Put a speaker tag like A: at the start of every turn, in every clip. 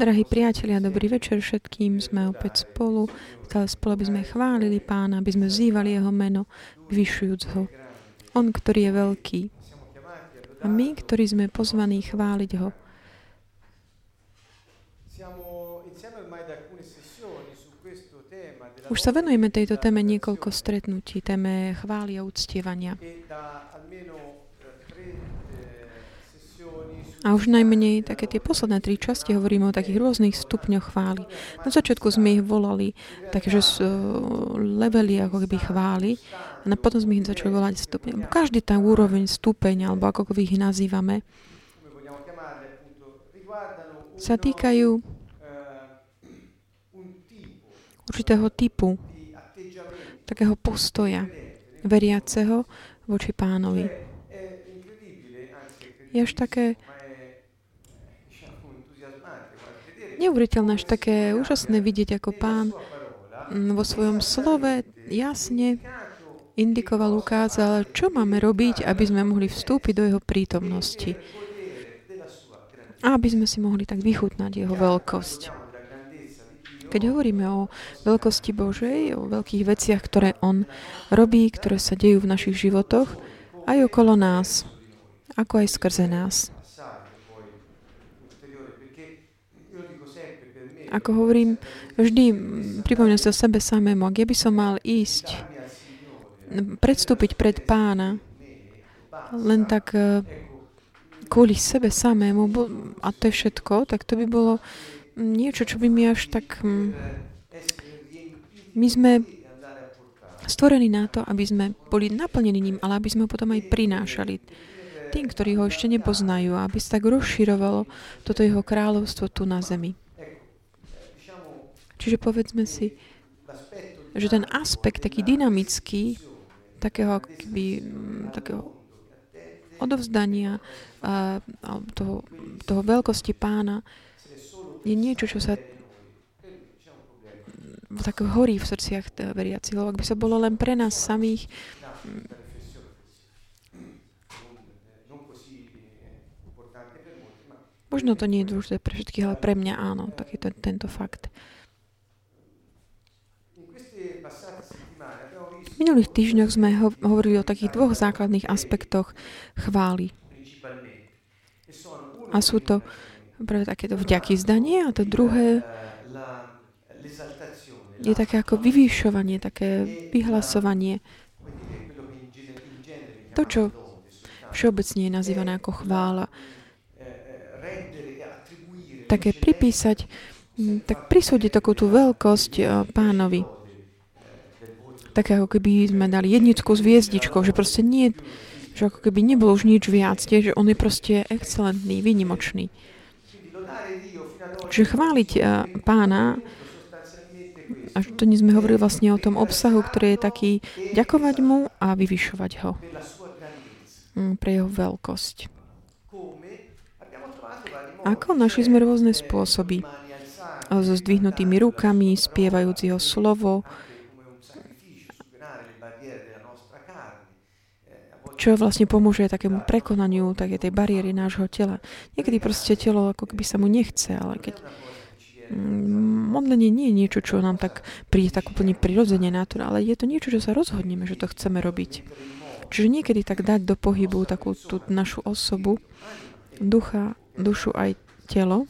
A: Drahí priatelia, dobrý večer všetkým. Sme opäť spolu. Stále spolu, aby sme chválili Pána, aby sme vzývali Jeho meno, vyšujúc ho. On, ktorý je veľký. A my, ktorí sme pozvaní chváliť ho. Už sa venujeme tejto téme niekoľko stretnutí, téme chvály a uctievania. A už najmenej také tie posledné tri časti hovoríme o takých rôznych stupňoch chvály. Na začiatku sme ich volali takže sú levely ako keby chvály a potom sme ich začali volať stupne. Každý tá úroveň, stupeň, alebo ako ich nazývame, sa týkajú určitého typu, takého postoja veriaceho voči pánovi. Je až také neuveriteľné, až také úžasné vidieť, ako pán vo svojom slove jasne indikoval, ukázal, čo máme robiť, aby sme mohli vstúpiť do jeho prítomnosti. A aby sme si mohli tak vychutnať jeho veľkosť. Keď hovoríme o veľkosti Božej, o veľkých veciach, ktoré On robí, ktoré sa dejú v našich životoch, aj okolo nás, ako aj skrze nás. Ako hovorím, vždy pripomínam sa o sebe samému, ak ja by som mal ísť, predstúpiť pred pána, len tak e, kvôli sebe samému, a to je všetko, tak to by bolo niečo, čo by mi až tak... My sme stvorení na to, aby sme boli naplnení ním, ale aby sme ho potom aj prinášali tým, ktorí ho ešte nepoznajú, aby sa tak rozširovalo toto jeho kráľovstvo tu na zemi. Čiže povedzme si, že ten aspekt taký dynamický, takého, keby, mm, takého odovzdania a, toho, toho veľkosti pána je niečo, čo sa tak horí v srdciach veriacich. Ak by sa bolo len pre nás samých, mm, Možno to nie je dôležité pre všetkých, ale pre mňa áno, tak je to tento fakt. Minulých týždňoch sme ho- hovorili o takých dvoch základných aspektoch chvály. A sú to prvé takéto vďaky zdanie a to druhé je také ako vyvýšovanie, také vyhlasovanie. To, čo všeobecne je nazývané ako chvála. Také pripísať, tak prisúdiť takú tú veľkosť eh, pánovi také ako keby sme dali jedničku s hviezdičkou, že proste nie, že ako keby nebolo už nič viac, tie, že on je proste excelentný, výnimočný. Čiže chváliť uh, pána, až to sme hovorili vlastne o tom obsahu, ktorý je taký ďakovať mu a vyvyšovať ho mm, pre jeho veľkosť. Ako? Našli sme rôzne spôsoby. So zdvihnutými rukami, spievajúc jeho slovo, čo vlastne pomôže takému prekonaniu také tej bariéry nášho tela. Niekedy proste telo ako keby sa mu nechce, ale keď mm, modlenie nie je niečo, čo nám tak príde tak úplne prirodzene naturálne, ale je to niečo, čo sa rozhodneme, že to chceme robiť. Čiže niekedy tak dať do pohybu takú tú našu osobu, ducha, dušu aj telo,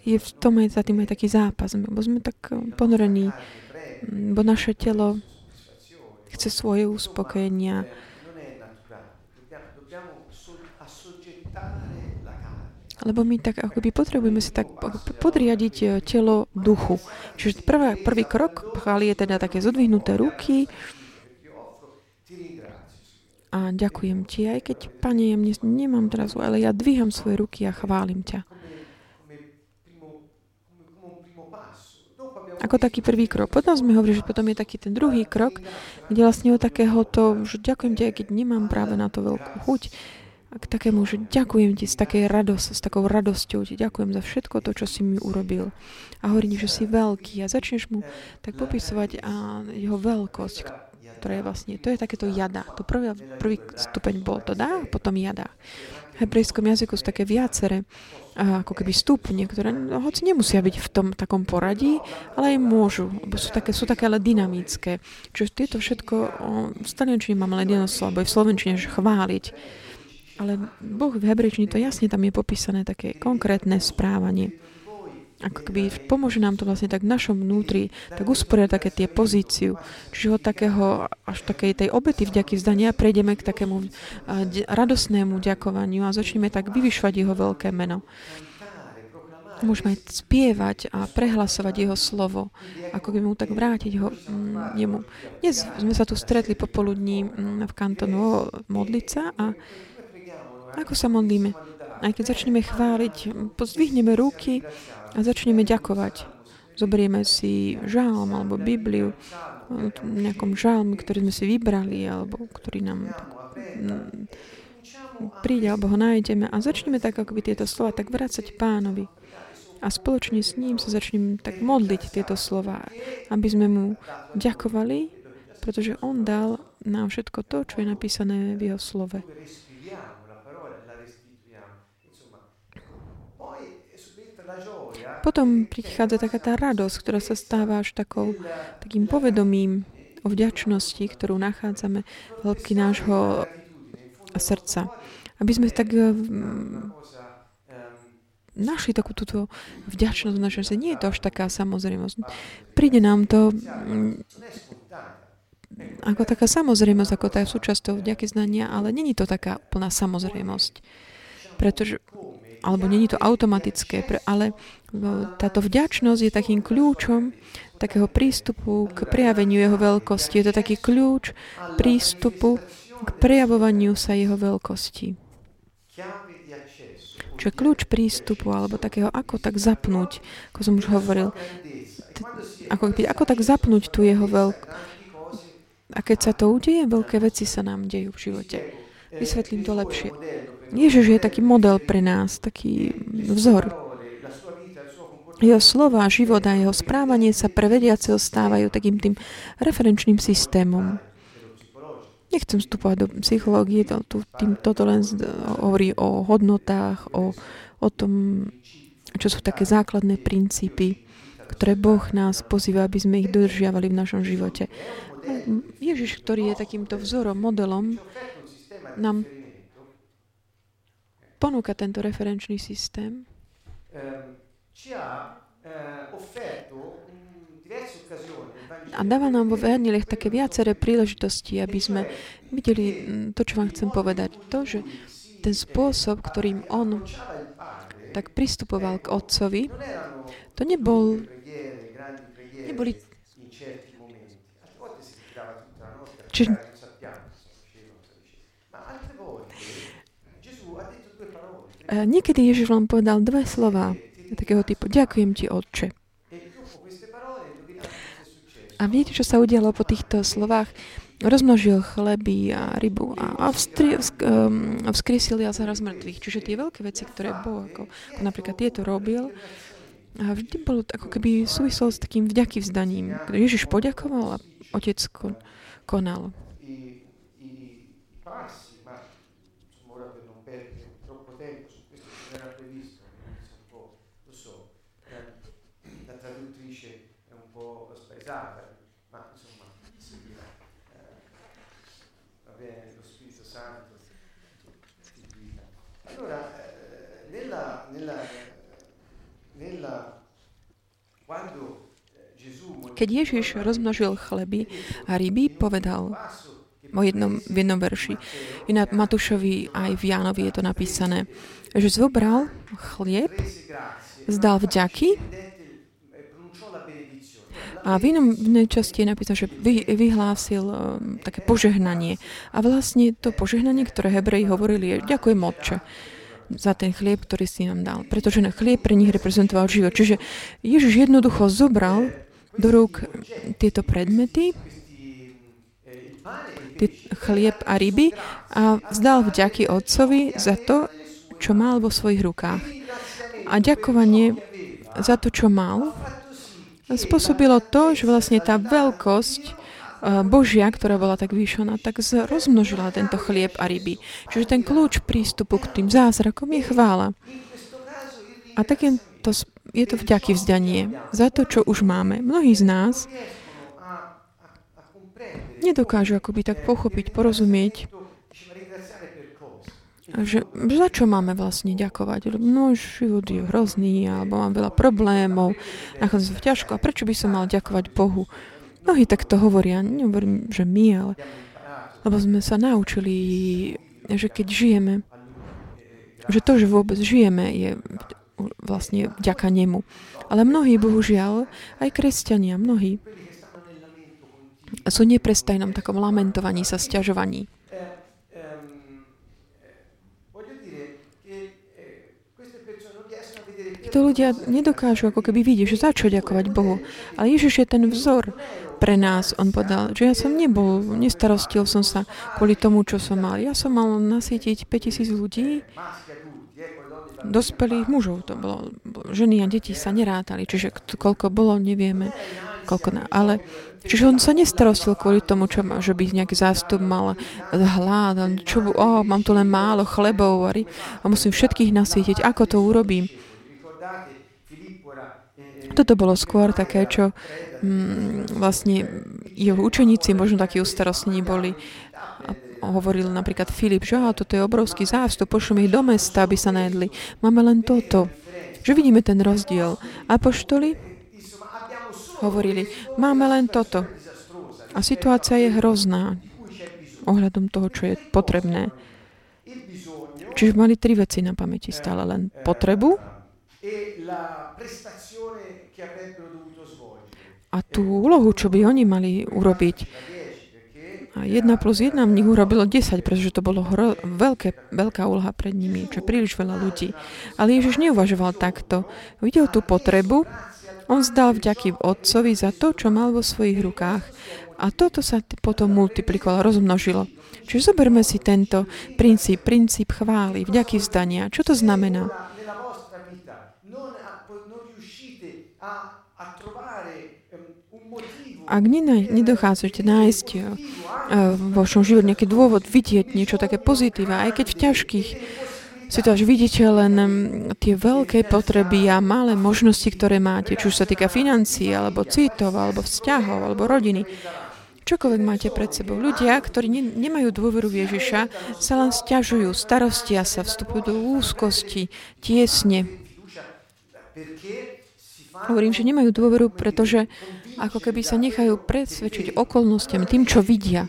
A: je v tom aj za tým aj taký zápas, lebo sme tak ponorení, bo naše telo chce svoje uspokojenia. Lebo my tak ako by potrebujeme si tak podriadiť e, telo duchu. Čiže prvá, prvý krok chváli je teda také zodvihnuté ruky. A ďakujem ti, aj keď, Pane, ja nemám teraz, ale ja dvíham svoje ruky a chválim ťa. Ako taký prvý krok. Potom sme hovorili, že potom je taký ten druhý krok, kde vlastne o takého to, že ďakujem ti, keď nemám práve na to veľkú chuť, a k takému, že ďakujem ti s takej radosť, s takou radosťou ti ďakujem za všetko to, čo si mi urobil. A hovorím, že si veľký a začneš mu tak popisovať a jeho veľkosť, ktoré je vlastne, to je takéto jada. To prvý, prvý stupeň bol to dá, potom jada. V hebrejskom jazyku sú také viacere ako keby stupne, ktoré no, hoci nemusia byť v tom takom poradí, ale aj môžu, lebo sú také, sú také ale dynamické. Čiže tieto všetko, v taliančine máme len jedno slovo, aj v slovenčine, že chváliť. Ale Boh v hebrejčine to jasne tam je popísané také konkrétne správanie ako keby pomôže nám to vlastne tak v našom vnútri, tak usporiadať také tie pozíciu. Čiže od takého až takej tej obety vďaky vzdania prejdeme k takému radosnému ďakovaniu a začneme tak vyvyšovať jeho veľké meno. Môžeme spievať a prehlasovať jeho slovo, ako by mu tak vrátiť ho mm, nemu. Dnes sme sa tu stretli popoludní mm, v kantonu modliť a ako sa modlíme? Aj keď začneme chváliť, pozdvihneme ruky a začneme ďakovať. Zoberieme si žálm alebo Bibliu, nejakom žálm, ktorý sme si vybrali alebo ktorý nám príde alebo ho nájdeme a začneme tak ako by tieto slova tak vrácať pánovi. A spoločne s ním sa začneme tak modliť tieto slova, aby sme mu ďakovali, pretože on dal nám všetko to, čo je napísané v jeho slove. Potom prichádza taká tá radosť, ktorá sa stáva až takou, takým povedomím o vďačnosti, ktorú nachádzame v hĺbky nášho srdca. Aby sme tak eh, našli takú túto vďačnosť v našom srdci. Nie je to až taká samozrejmosť. Príde nám to mm, ako taká samozrejmosť, ako tá súčasť toho vďaky znania, ale není to taká plná samozrejmosť. Pretože alebo není to automatické, ale táto vďačnosť je takým kľúčom takého prístupu k prejaveniu jeho veľkosti. Je to taký kľúč prístupu k prejavovaniu sa jeho veľkosti. Čiže kľúč prístupu, alebo takého, ako tak zapnúť, ako som už hovoril, ako, ako tak zapnúť tu jeho veľkosť. A keď sa to udeje, veľké veci sa nám dejú v živote. Vysvetlím to lepšie. Ježiš je taký model pre nás, taký vzor. Jeho slova, život a jeho správanie sa pre vediaceho stávajú takým tým referenčným systémom. Nechcem vstupovať do psychológie, to, to, tým, toto len hovorí o hodnotách, o, o tom, čo sú také základné princípy, ktoré Boh nás pozýva, aby sme ich dodržiavali v našom živote. Ježiš, ktorý je takýmto vzorom, modelom, nám ponúka tento referenčný systém. Ehm, eh, A dáva nám vo Evangeliech také viaceré príležitosti, aby sme videli mm, to, čo vám chcem povedať. To, že ten spôsob, ktorým on tak pristupoval k otcovi, to nebol, neboli Čiže Niekedy Ježiš vám povedal dve slova takého typu. Ďakujem ti, Otče. A viete, čo sa udialo po týchto slovách? Rozmnožil chleby a rybu a, um, vzkrysil jazera z mŕtvych. Čiže tie veľké veci, ktoré Boh, ako, ako napríklad tieto robil, a vždy bolo ako keby súvislo s takým vďaky vzdaním. Ježiš poďakoval a otec konal. Keď Ježiš rozmnožil chleby a ryby, povedal o jednom, v jednom verši, i na Matúšovi aj v Jánovi je to napísané, že zobral chlieb, zdal vďaky a v inom v časti je napísané, že vy, vyhlásil um, také požehnanie. A vlastne to požehnanie, ktoré Hebreji hovorili, je ďakujem Otče za ten chlieb, ktorý si nám dal. Pretože chlieb pre nich reprezentoval život. Čiže Ježiš jednoducho zobral do rúk tieto predmety, chlieb a ryby a vzdal vďaky otcovi za to, čo mal vo svojich rukách. A ďakovanie za to, čo mal, spôsobilo to, že vlastne tá veľkosť Božia, ktorá bola tak vyšená, tak rozmnožila tento chlieb a ryby. Čiže ten kľúč prístupu k tým zázrakom je chvála. A tak je to, je to vďaky vzdanie za to, čo už máme. Mnohí z nás nedokážu akoby tak pochopiť, porozumieť, že za čo máme vlastne ďakovať? No, život je hrozný, alebo mám veľa problémov, nachádzam sa ťažko. A prečo by som mal ďakovať Bohu? Mnohí tak to hovoria, nehovorím, že my, ale lebo sme sa naučili, že keď žijeme, že to, že vôbec žijeme, je vlastne vďaka nemu. Ale mnohí, bohužiaľ, aj kresťania, mnohí, sú neprestajnom takom lamentovaní sa, stiažovaní. To ľudia nedokážu ako keby vidieť, že za ďakovať Bohu. Ale Ježiš je ten vzor pre nás. On povedal, že ja som nebol, nestarostil som sa kvôli tomu, čo som mal. Ja som mal nasýtiť 5000 ľudí, dospelých mužov to bolo. Ženy a deti sa nerátali, čiže koľko bolo, nevieme. Koľko na, ale Čiže on sa nestarostil kvôli tomu, čo má, že by nejaký zástup mal hlad, čo, oh, mám tu len málo chlebov a musím všetkých nasýtiť. Ako to urobím? Toto bolo skôr také, čo mm, vlastne jeho učeníci možno takí ustarostní boli. A hovoril napríklad Filip, že aha, toto je obrovský zástup, pošleme ich do mesta, aby sa najedli. Máme len toto. Že vidíme ten rozdiel. Apoštoli hovorili, máme len toto. A situácia je hrozná ohľadom toho, čo je potrebné. Čiže mali tri veci na pamäti stále. Len potrebu, a tú úlohu, čo by oni mali urobiť. A jedna plus jedna v nich urobilo 10, pretože to bolo hro, veľké, veľká úloha pred nimi, čo príliš veľa ľudí. Ale Ježiš neuvažoval takto. Videl tú potrebu, on zdal vďaky Otcovi za to, čo mal vo svojich rukách. A toto sa potom multiplikovalo, rozmnožilo. Čiže zoberme si tento princíp, princíp chvály, vďaky vzdania. Čo to znamená? Ak nedocházate nájsť eh, vo vašom živote nejaký dôvod vidieť niečo také pozitíva, aj keď v ťažkých situáciách vidíte len tie veľké potreby a malé možnosti, ktoré máte, či už sa týka financií, alebo citov, alebo vzťahov, alebo rodiny, čokoľvek máte pred sebou. Ľudia, ktorí ne, nemajú dôveru v Ježiša, sa len stiažujú, starostia sa, vstupujú do úzkosti, tiesne. Hovorím, že nemajú dôveru, pretože ako keby sa nechajú presvedčiť okolnostiam, tým, čo vidia.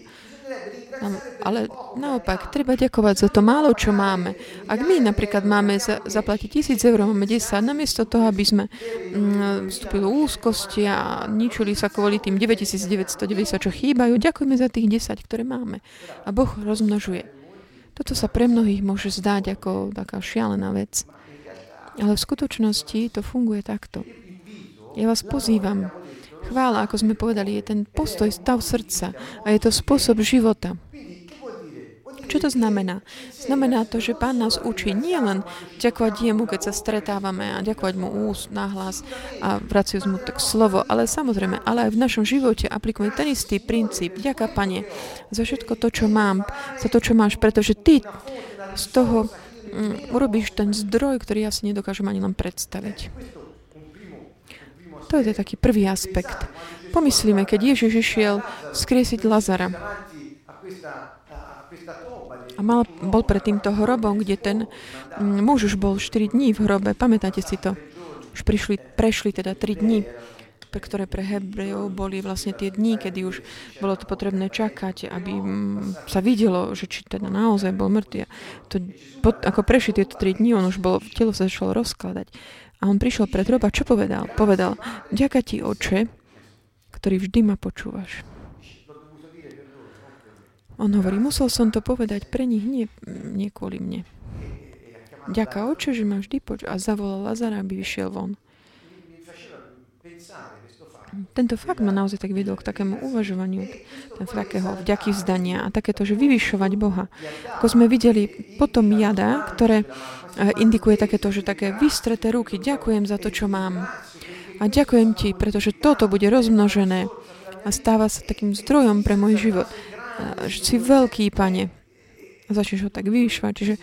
A: Ale naopak, treba ďakovať za to málo, čo máme. Ak my napríklad máme za, zaplatiť tisíc eur, máme 10, namiesto toho, aby sme mm, vstúpili do úzkosti a ničili sa kvôli tým 9990, čo chýbajú, ďakujeme za tých 10, ktoré máme. A Boh rozmnožuje. Toto sa pre mnohých môže zdať ako taká šialená vec. Ale v skutočnosti to funguje takto. Ja vás pozývam, Chvála, ako sme povedali, je ten postoj, stav srdca a je to spôsob života. Čo to znamená? Znamená to, že Pán nás učí nielen ďakovať jemu, keď sa stretávame a ďakovať mu úst, nahlas a vraciať mu tak slovo, ale samozrejme, ale aj v našom živote aplikujeme ten istý princíp. Ďaká, Pane, za všetko to, čo mám, za to, čo máš, pretože Ty z toho um, urobíš ten zdroj, ktorý ja si nedokážem ani len predstaviť. To je taký prvý aspekt. Pomyslíme, keď Ježiš išiel skriesiť Lazara a mal, bol pred týmto hrobom, kde ten mm, muž už bol 4 dní v hrobe. Pamätáte si to? Už prišli, prešli teda 3 dní pre ktoré pre Hebrejov boli vlastne tie dni, kedy už bolo to potrebné čakať, aby mm, sa videlo, že či teda naozaj bol mŕtvy. To, ako prešli tieto tri dni, on už bol, telo sa začalo rozkladať. A on prišiel pred hrob a čo povedal? Povedal, ďaká ti, oče, ktorý vždy ma počúvaš. On hovorí, musel som to povedať pre nich, nie, nie kvôli mne. Ďaká oče, že ma vždy počúva. A zavolal Lazara, aby vyšiel von. Tento fakt ma naozaj tak viedol k takému uvažovaniu, takého vďaky vzdania a takéto, že vyvyšovať Boha. Ako sme videli potom jada, ktoré indikuje takéto, že také vystreté ruky. Ďakujem za to, čo mám. A ďakujem ti, pretože toto bude rozmnožené a stáva sa takým zdrojom pre môj život. Že si veľký, pane. A začneš ho tak vyšvať. Čiže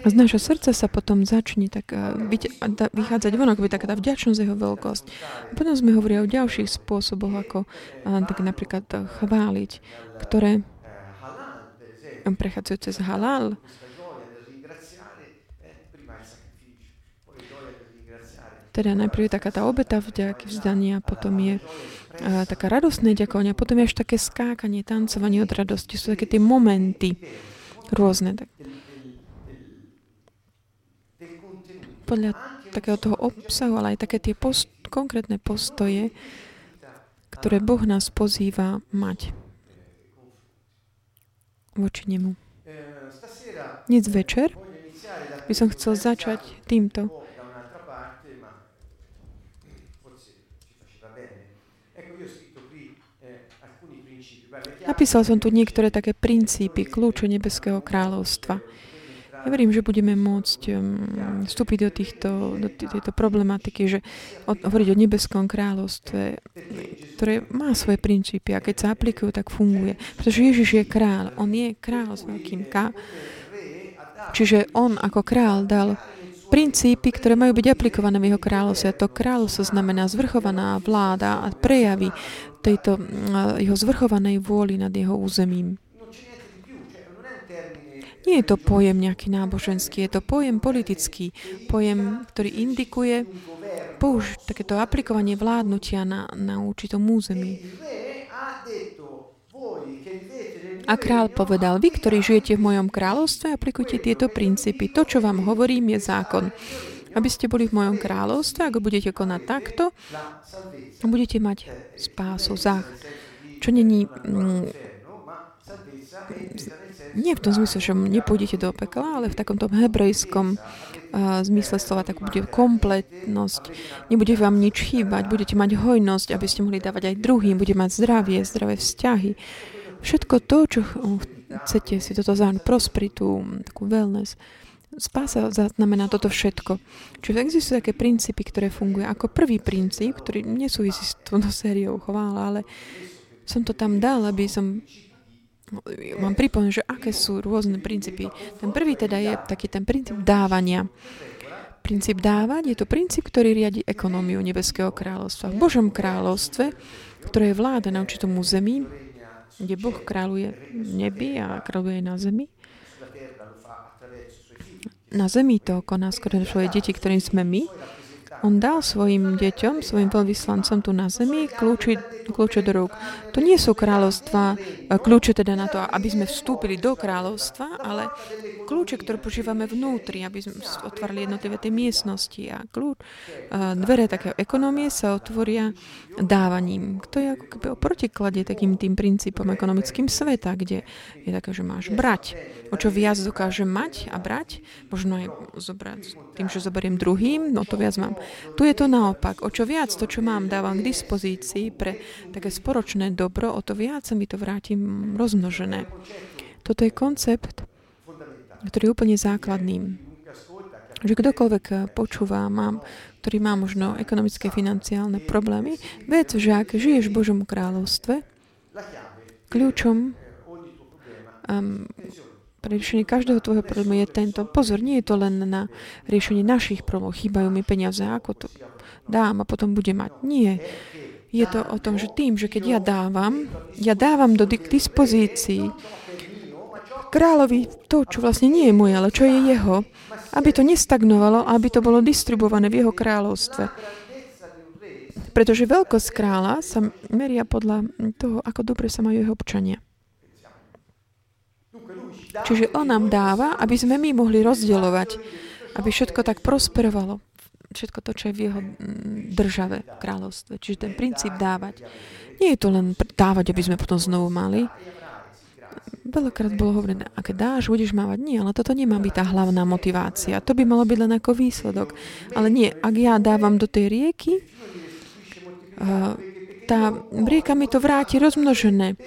A: z nášho srdca sa potom začne tak vychádzať von, akoby taká tá vďačnosť jeho veľkosť. A potom sme hovorili o ďalších spôsoboch, ako tak napríklad chváliť, ktoré prechádzajú cez halal, Teda najprv je taká tá obeta vďaky vzdania, potom je a, taká radostné ďakovanie, potom je až také skákanie, tancovanie od radosti. Sú také tie momenty rôzne. Tak. Podľa takého toho obsahu, ale aj také tie post, konkrétne postoje, ktoré Boh nás pozýva mať voči nemu. Dnes večer by som chcel začať týmto. Napísal som tu niektoré také princípy, kľúče Nebeského kráľovstva. Ja verím, že budeme môcť vstúpiť do, týchto, do tejto problematiky, že od, hovoriť o nebeskom kráľovstve, ktoré má svoje princípy a keď sa aplikujú, tak funguje. Pretože Ježiš je kráľ. On je kráľ s veľkým K. Čiže on ako kráľ dal princípy, ktoré majú byť aplikované v jeho kráľovstve. A to kráľovstvo znamená zvrchovaná vláda a prejavy tejto jeho zvrchovanej vôli nad jeho územím. Nie je to pojem nejaký náboženský, je to pojem politický, pojem, ktorý indikuje použ takéto aplikovanie vládnutia na, na určitom území. A král povedal, vy, ktorí žijete v mojom kráľovstve, aplikujte tieto princípy. To, čo vám hovorím, je zákon. Aby ste boli v mojom kráľovstve, ak budete konať takto, budete mať spásu, zách. Čo není mm, nie v tom zmysle, že nepôjdete do pekla, ale v takomto hebrejskom uh, zmysle slova, tak bude kompletnosť. Nebude vám nič chýbať, budete mať hojnosť, aby ste mohli dávať aj druhým, bude mať zdravie, zdravé vzťahy. Všetko to, čo chcete si toto zahrnúť, prosperitu, takú wellness. Spása znamená toto všetko. Čiže existujú také princípy, ktoré fungujú ako prvý princíp, ktorý nesúvisí s touto sériou chvála, ale som to tam dal, aby som vám pripomenúť, že aké sú rôzne princípy. Ten prvý teda je taký ten princíp dávania. Princíp dávať je to princíp, ktorý riadi ekonómiu Nebeského kráľovstva. V Božom kráľovstve, ktoré je vláda na určitom území, kde Boh kráľuje nebi a kráľuje na zemi, na zemi to koná skôr svoje deti, ktorým sme my, on dal svojim deťom, svojim veľvyslancom tu na zemi kľúče, kľúče do rúk. To nie sú kráľovstva, e, kľúče teda na to, aby sme vstúpili do kráľovstva, ale kľúče, ktoré používame vnútri, aby sme otvorili jednotlivé tie miestnosti a kľúč, e, dvere také ekonomie sa otvoria dávaním. To je ako keby o protiklade takým tým princípom ekonomickým sveta, kde je také, že máš brať. O čo viac dokážem mať a brať, možno aj zobrať tým, že zoberiem druhým, no to viac mám. Tu je to naopak. O čo viac to, čo mám, dávam k dispozícii pre také sporočné dobro, o to viac sa mi to vrátim rozmnožené. Toto je koncept, ktorý je úplne základným. Že kdokoľvek počúva, mám, ktorý má možno ekonomické, financiálne problémy, vec, že ak žiješ v Božom kráľovstve, kľúčom um, pre riešenie každého tvojho problému je tento. Pozor, nie je to len na riešenie našich problémov. Chýbajú mi peniaze, ako to dám a potom bude mať. Nie. Je to o tom, že tým, že keď ja dávam, ja dávam do dispozícii kráľovi to, čo vlastne nie je moje, ale čo je jeho, aby to nestagnovalo aby to bolo distribuované v jeho kráľovstve. Pretože veľkosť kráľa sa meria podľa toho, ako dobre sa majú jeho občania. Čiže on nám dáva, aby sme my mohli rozdielovať, aby všetko tak prosperovalo. Všetko to, čo je v jeho mm, države, kráľovstve. Čiže ten princíp dávať. Nie je to len dávať, aby sme potom znovu mali. Veľakrát bolo hovorené, aké dáš, budeš mávať. Nie, ale toto nemá byť tá hlavná motivácia. To by malo byť len ako výsledok. Ale nie, ak ja dávam do tej rieky, tá rieka mi to vráti rozmnožené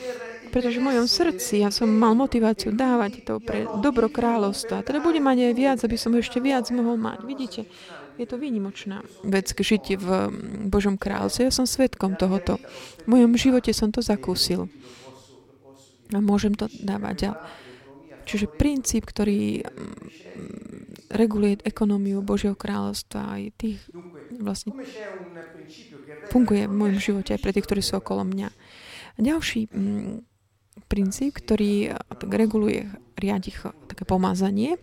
A: pretože v mojom srdci ja som mal motiváciu dávať to pre dobro kráľovstva. Teda budem mať aj viac, aby som ešte viac mohol mať. Vidíte? Je to výnimočná vec, žiť v Božom kráľovstve. Ja som svetkom tohoto. V mojom živote som to zakúsil. A môžem to dávať ďalej. Čiže princíp, ktorý reguluje ekonómiu Božieho kráľovstva aj tých vlastne funguje v mojom živote aj pre tých, ktorí sú okolo mňa. A ďalší mm, princíp, ktorý tak reguluje, riadi také pomazanie,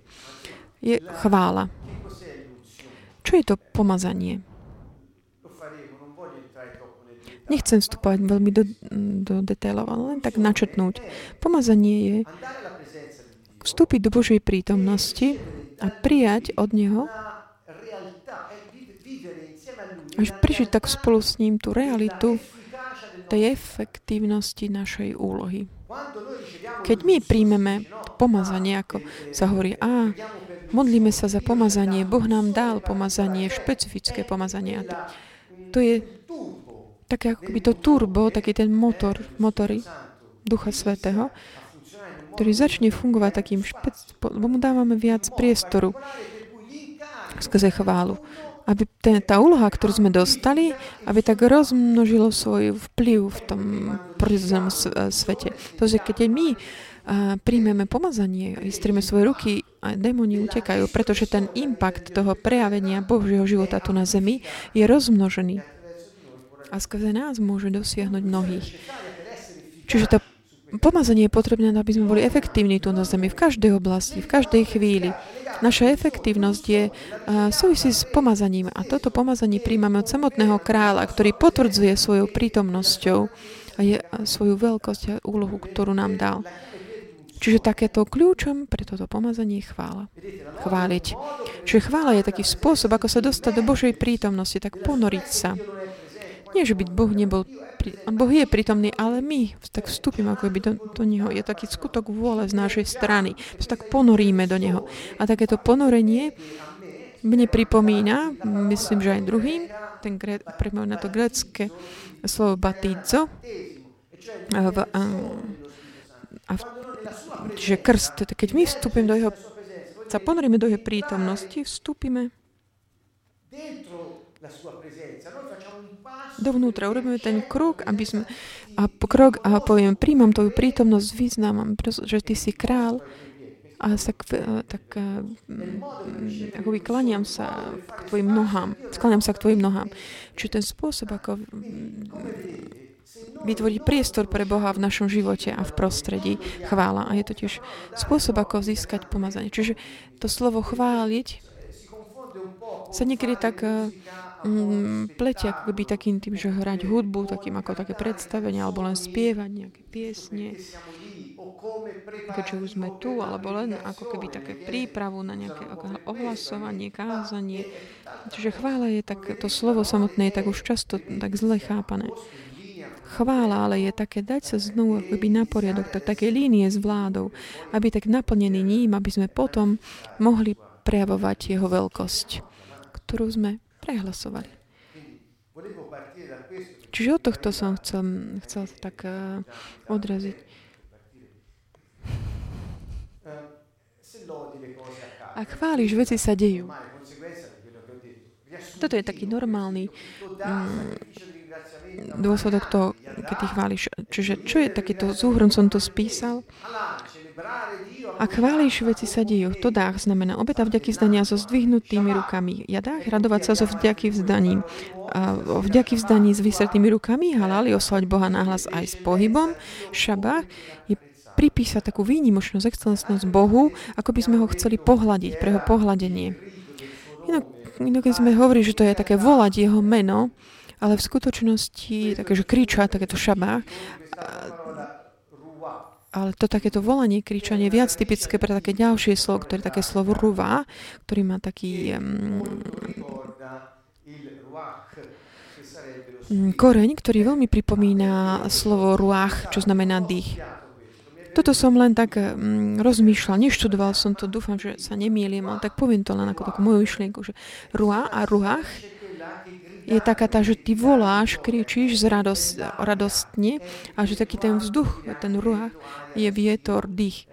A: je chvála. Čo je to pomazanie? Nechcem vstupovať veľmi do, do detailov, ale len tak načetnúť. Pomazanie je vstúpiť do Božej prítomnosti a prijať od Neho až prežiť tak spolu s ním tú realitu tej efektívnosti našej úlohy. Keď my príjmeme pomazanie, ako sa hovorí, a modlíme sa za pomazanie, Boh nám dal pomazanie, špecifické pomazanie. To je také ako by to turbo, taký ten motor, motory Ducha Svetého, ktorý začne fungovať takým špec... lebo mu dávame viac priestoru skrze chválu. Aby ten, tá úloha, ktorú sme dostali, aby tak rozmnožilo svoj vplyv v tom prirodzenom svete. To, že keď my a príjmeme pomazanie vystrieme svoje ruky a démoni utekajú, pretože ten impact toho prejavenia Božieho života tu na zemi je rozmnožený a skrze nás môže dosiahnuť mnohých. Čiže to pomazanie je potrebné, aby sme boli efektívni tu na Zemi, v každej oblasti, v každej chvíli. Naša efektívnosť je uh, súvisí s pomazaním a toto pomazanie príjmame od samotného kráľa, ktorý potvrdzuje svojou prítomnosťou a je, svoju veľkosť a úlohu, ktorú nám dal. Čiže takéto kľúčom pre toto pomazanie je chvála. Chváliť. Čiže chvála je taký spôsob, ako sa dostať do Božej prítomnosti, tak ponoriť sa. Nie, že by Boh nebol, pri, Boh je prítomný, ale my tak vstúpime ako by do, do Neho. Je taký skutok vôle z našej strany. Sa tak ponoríme do Neho. A takéto ponorenie mne pripomína, myslím, že aj druhým, ten gre, pripomína to grecké slovo batizo, v, a, a v, čiže krst. Keď my vstúpime do jeho, sa ponoríme do jeho prítomnosti, vstúpime dovnútra, urobíme ten krok, aby sme a krok a poviem, príjmam tvoju prítomnosť, významom, že ty si král a sa, tak ako vyklaniam sa k tvojim nohám. Sklaniam sa k tvojim nohám. Čiže ten spôsob, ako vytvoriť priestor pre Boha v našom živote a v prostredí chvála. A je to tiež spôsob, ako získať pomazanie. Čiže to slovo chváliť sa niekedy tak mm, pletia ako keby takým tým, že hrať hudbu, takým ako také predstavenie, alebo len spievať nejaké piesne, keďže už sme tu, alebo len ako keby také prípravu na nejaké ohlasovanie, kázanie. Čiže chvála je tak, to slovo samotné je tak už často tak zle chápané. Chvála ale je také dať sa znovu akoby na poriadok, tak také línie s vládou, aby tak naplnený ním, aby sme potom mohli prejavovať jeho veľkosť, ktorú sme prehlasovali. Čiže od tohto som chcel, chcel tak uh, odraziť. Ak chváliš, veci sa dejú. Toto je taký normálny um, dôsledok toho, keď ty chváliš. Čiže čo je takýto súhrn, som to spísal. A chváliš, veci sa dejú. To dách znamená obeta vďaky vzdania so zdvihnutými rukami. Ja dách radovať sa so vďaky vzdaním. A vďaky vzdaní s vysretými rukami, halali, oslať Boha náhlas aj s pohybom. Šabách je pripísať takú výnimočnosť, excelentnosť Bohu, ako by sme ho chceli pohľadiť, pre jeho pohľadenie. Inak keď sme hovorili, že to je také volať jeho meno, ale v skutočnosti také, že kriča, takéto šabách, ale to takéto volanie, kričanie viac typické pre také ďalšie slovo, ktoré je také slovo ruva, ktorý má taký um, koreň, ktorý veľmi pripomína slovo ruach, čo znamená dých. Toto som len tak um, rozmýšľal, neštudoval som to, dúfam, že sa nemýlim, ale tak poviem to len ako takú moju myšlienku, že ruach a ruach je taká tá, že ty voláš, kričíš z radost, radostne a že taký ten vzduch, ten ruach je vietor, dých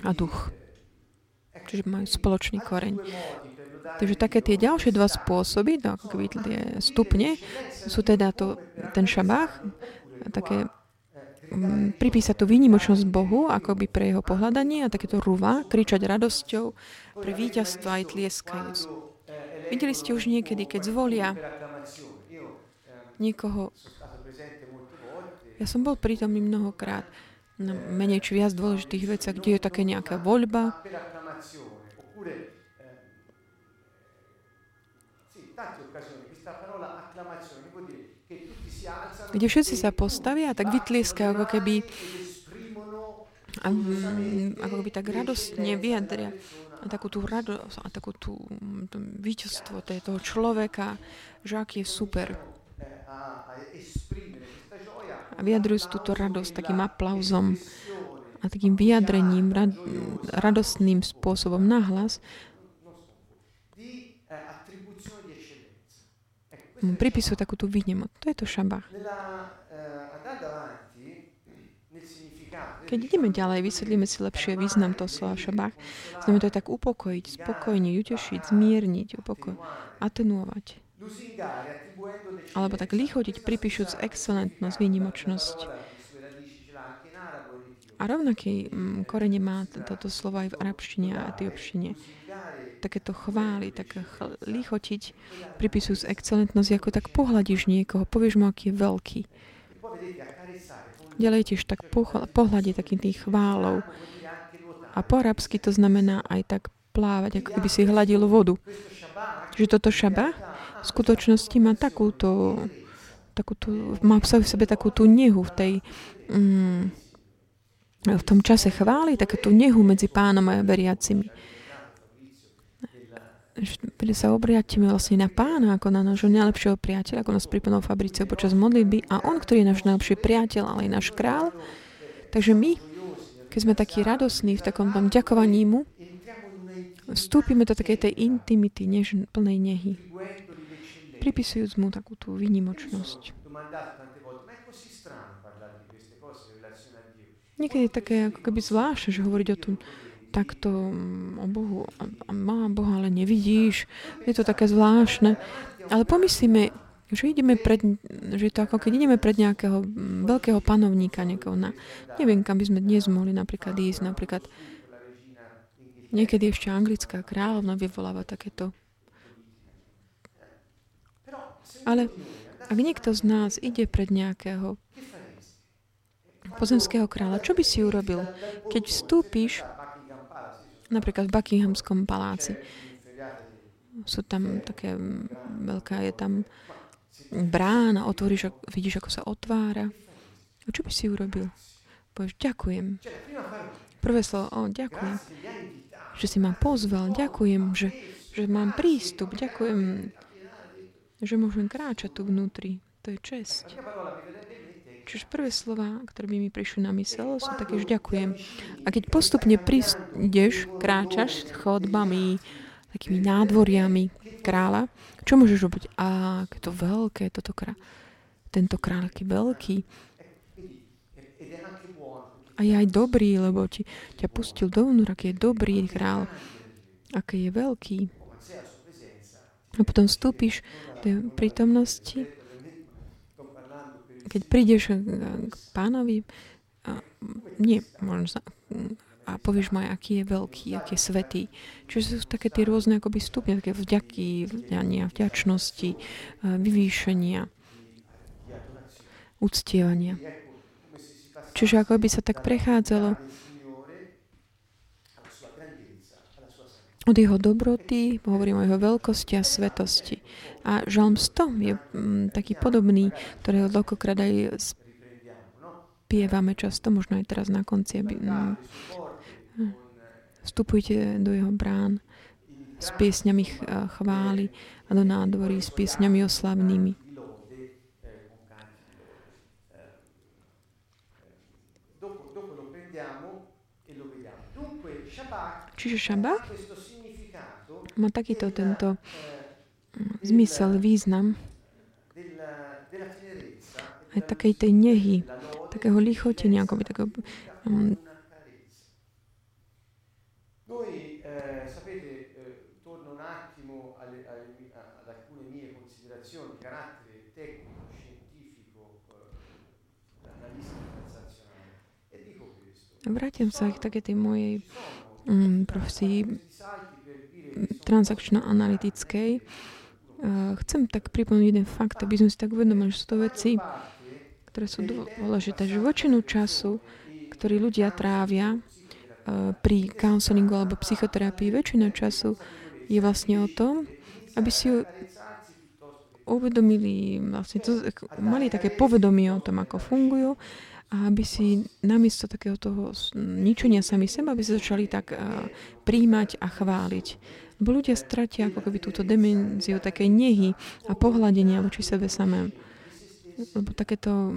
A: a duch. Čiže majú spoločný koreň. Takže také tie ďalšie dva spôsoby, keby tie stupne, sú teda to, ten šabách, také um, pripísať tú výnimočnosť Bohu, akoby pre jeho pohľadanie a takéto ruva, kričať radosťou pre víťazstvo aj tlieskajúc. Videli ste už niekedy, keď zvolia niekoho. Ja som bol prítomný mnohokrát na menej či viac dôležitých veciach, kde je také nejaká voľba. Kde všetci sa postavia tak vytlieskajú, ako keby a, ako keby tak radostne vyjadria a takú tú radosť a takú tú, tú víťazstvo toho človeka, že aký je super a vyjadrujú túto radosť takým aplauzom a takým vyjadrením, rad, radostným spôsobom nahlas, pripisujú takú tú výnimoc. To je to šabach. Keď ideme ďalej, vysvetlíme si lepšie význam toho slova šabach. Znamená to je tak upokojiť, spokojniť, utešiť, zmierniť, upokoj, atenuovať alebo tak lichotiť, pripíšuc excelentnosť, výnimočnosť. A rovnaký mm, korene má toto slovo aj v arabštine a etiopštine. Takéto chváli, tak lichotiť, pripísujúc excelentnosť, ako tak pohľadíš niekoho, povieš mu, aký je veľký. Ďalej tiež tak pohľadí takým tých chválov. A po arabsky to znamená aj tak plávať, ako keby si hladil vodu. Že toto šaba v skutočnosti má takúto, takúto má v sebe takú tú nehu v tej mm, v tom čase chváli, takú tú nehu medzi pánom a veriacimi. Keď sa obriatíme vlastne na pána ako na nášho najlepšieho priateľa, ako nás pripomenul Fabricio počas modlitby a on, ktorý je náš najlepší priateľ, ale aj náš král. Takže my, keď sme takí radosní v takom tom ďakovaní mu, vstúpime do takej tej intimity, než plnej nehy pripisujúc mu takú tú výnimočnosť. Niekedy je také ako keby zvláštne, že hovoriť o tom takto mm, o Bohu. Má Boha, ale nevidíš. Je to také zvláštne. Ale pomyslíme, že ideme pred, že je to ako keď ideme pred nejakého mm, veľkého panovníka, niekoho na, neviem, kam by sme dnes mohli napríklad ísť, napríklad niekedy ešte anglická kráľovna vyvoláva takéto ale ak niekto z nás ide pred nejakého pozemského kráľa, čo by si urobil, keď vstúpiš napríklad v Buckinghamskom paláci? Sú tam také, veľká je tam brána, otvoríš, vidíš, ako sa otvára. A čo by si urobil? Povieš, ďakujem. Prvé slovo, o, ďakujem, že si ma pozval, ďakujem, že, že mám prístup, ďakujem, že môžem kráčať tu vnútri. To je česť. Čiže prvé slova, ktoré by mi prišli na mysel, sú také, že ďakujem. A keď postupne prídeš, kráčaš chodbami, takými nádvoriami kráľa, čo môžeš robiť? A to veľké, toto krá... tento kráľ aký veľký. A je aj dobrý, lebo ti, ťa pustil dovnútra, aký je dobrý král, aký je veľký. A potom vstúpiš do prítomnosti, keď prídeš k pánovi, a, nie, možno a povieš mu aký je veľký, aký je svetý. Čiže sú také tie rôzne akoby stupne, také vďaky, vďania, vďačnosti, vyvýšenia, uctievania. Čiže ako by sa tak prechádzalo od jeho dobroty, hovorím o jeho veľkosti a svetosti. A žalm 100 je mm, taký podobný, ktorého veľkokrát aj spievame často, možno aj teraz na konci, aby mm, vstupujte do jeho brán s piesňami chvály a do nádvorí s piesňami oslavnými. Čiže šabát má takýto tento mm, zmysel, význam. Aj takej tej nehy, takého lichotenia, akoby takého um, Vrátim sa k také tej mojej um, profesii transakčno-analytickej. Uh, chcem tak pripomenúť jeden fakt, aby sme si tak uvedomili, že sú to veci, ktoré sú dôležité. Že väčšinu času, ktorý ľudia trávia uh, pri counselingu alebo psychoterapii, väčšina času je vlastne o tom, aby si uvedomili, vlastne to, mali také povedomie o tom, ako fungujú a aby si namiesto takého toho ničenia sami seba, aby sa začali tak príjmať a chváliť. Lebo ľudia stratia ako keby túto dimenziu takej nehy a pohľadenia voči sebe samém. Lebo takéto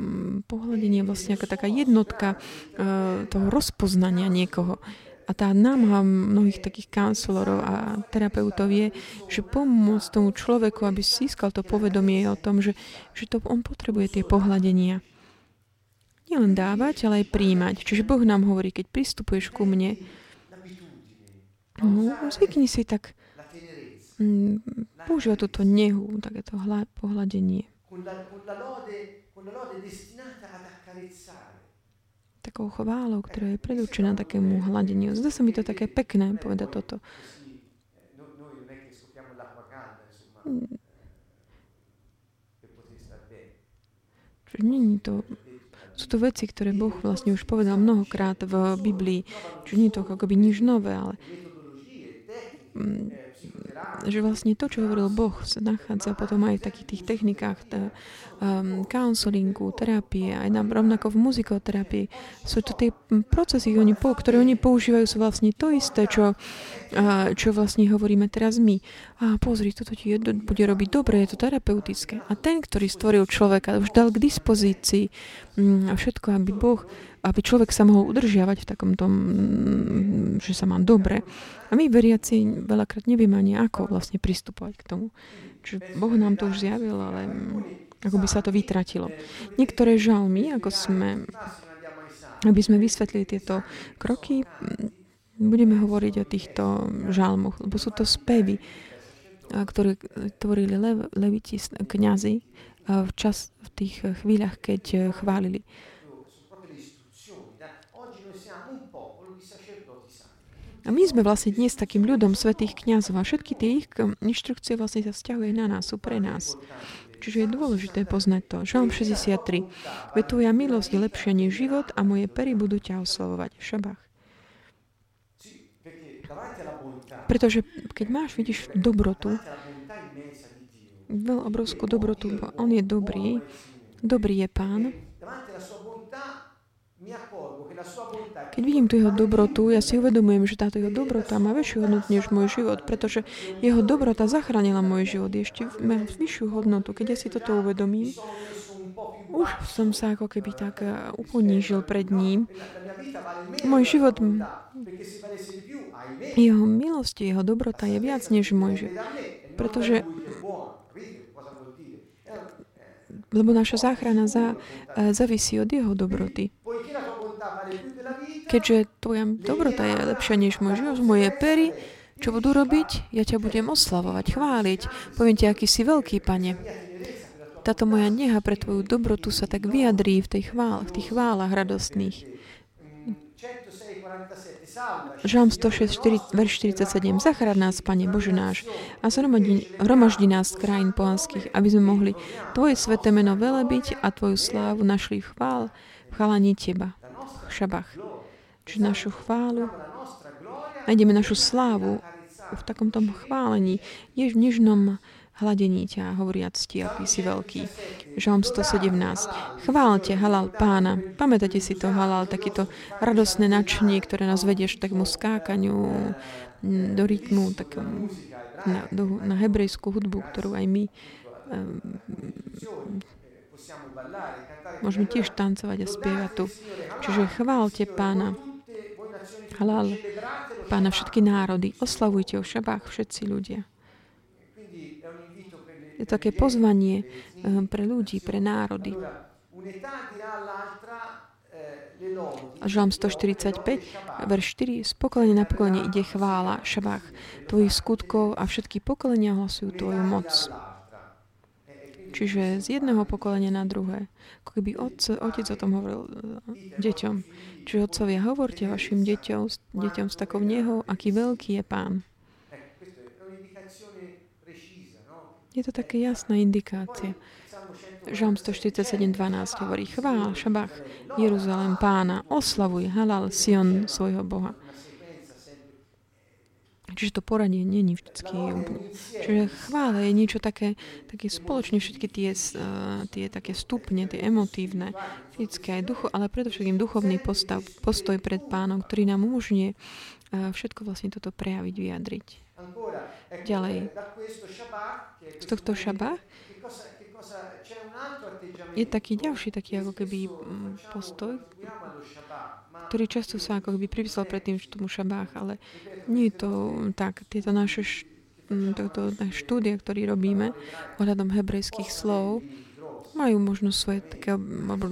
A: pohľadenie je vlastne ako taká jednotka uh, toho rozpoznania niekoho. A tá námaha mnohých takých kancelorov a terapeutov je, že pomôcť tomu človeku, aby získal to povedomie o tom, že, že to on potrebuje tie pohľadenia. Nielen dávať, ale aj príjmať. Čiže Boh nám hovorí, keď pristupuješ ku mne, no, zvykni si tak mm, používa túto nehu, takéto pohľadenie. Takou chválou, ktorá je predurčená takému hladeniu. Zdá sa mi to také pekné povedať toto. Mm. Je to sú to veci, ktoré Boh vlastne už povedal mnohokrát v Biblii. Čiže nie je to akoby nič nové, ale mm, že vlastne to, čo hovoril Boh, sa nachádza potom aj v takých tých technikách tá, um, counselingu, terapie, aj nám rovnako v muzikoterapii. Sú to tie procesy, oni, ktoré oni používajú, sú vlastne to isté, čo, uh, čo vlastne hovoríme teraz my. A pozri, toto ti bude robiť dobre, je to terapeutické. A ten, ktorý stvoril človeka, už dal k dispozícii um, všetko, aby Boh aby človek sa mohol udržiavať v takom tom, že sa má dobre. A my veriaci veľakrát nevieme ani ako vlastne pristupovať k tomu. Čiže Boh nám to už zjavil, ale ako by sa to vytratilo. Niektoré žalmy, ako sme, aby sme vysvetlili tieto kroky, budeme hovoriť o týchto žalmoch, lebo sú to spevy, ktoré tvorili lev, leviti, kniazy v, čas, v tých chvíľach, keď chválili. A my sme vlastne dnes takým ľudom svetých kňazov a všetky tie ich inštrukcie vlastne sa vzťahuje na nás, sú pre nás. Čiže je dôležité poznať to. Žalm 63. Veď tvoja milosť je lepšia než život a moje pery budú ťa oslovovať. Šabach. Pretože keď máš, vidíš, dobrotu, veľ obrovskú dobrotu, on je dobrý, dobrý je pán, keď vidím tu jeho dobrotu, ja si uvedomujem, že táto jeho dobrota má väčšiu hodnotu než môj život, pretože jeho dobrota zachránila môj život. Ešte má vyššiu hodnotu. Keď ja si toto uvedomím, už som sa ako keby tak eh, uponížil pred ním. Môj život, jeho milosť, jeho dobrota je viac než môj život. Pretože lebo naša záchrana za, eh, závisí od jeho dobroty. Keďže tvoja dobrota je lepšia než môj život, moje pery, čo budú robiť? Ja ťa budem oslavovať, chváliť. Poviem ti, aký si veľký, pane. Táto moja neha pre tvoju dobrotu sa tak vyjadrí v, tej chvál, v tých chválach radostných. Žalm 106, verš 47. Zachrad nás, Pane Bože náš, a hromaždi nás z krajín pohanských, aby sme mohli Tvoje sveté meno velebiť a Tvoju slávu našli v chvál, v chalaní Teba. Šabach čiže našu chválu, nájdeme našu slávu v takom tom chválení, je v nežnom hladení ťa, hovoriac ti, aký si veľký. Žalm 117. Chválte halal pána. Pamätáte si to halal, takýto radosné načenie, ktoré nás vedieš k takému skákaniu do rytmu, takému, na, do, na hebrejskú hudbu, ktorú aj my um, môžeme tiež tancovať a spievať tu. Čiže chválte pána. Halal. Pána všetky národy. Oslavujte o šabách všetci ľudia. Je to také pozvanie eh, pre ľudí, pre národy. Žalm 145, verš 4. Z pokolenia na pokolenie ide chvála, šabách tvojich skutkov a všetky pokolenia hlasujú tvoju moc. Čiže z jedného pokolenia na druhé. Ako keby otec, otec o tom hovoril uh, deťom. Čiže otcovia, hovorte vašim deťom, deťom s takou nehou, aký veľký je pán. Je to také jasná indikácia. Žalm 147.12 hovorí Chvál, šabach, Jeruzalém pána, oslavuj, halal, Sion svojho Boha. Čiže to poradie není vždycky... Čiže chvála je niečo také, také spoločne všetky tie, tie také stupne, tie emotívne, fyzické aj ducho, ale predovšetkým duchovný postav, postoj pred pánom, ktorý nám umožňuje všetko vlastne toto prejaviť, vyjadriť. Ďalej. Z tohto šaba je taký ďalší, taký ako keby mm, postoj, ktorý často sa ako keby pripísal predtým tomu šabách, ale nie je to tak. Tieto naše toto, štúdia, ktoré robíme ohľadom hebrejských slov, majú možno svoje také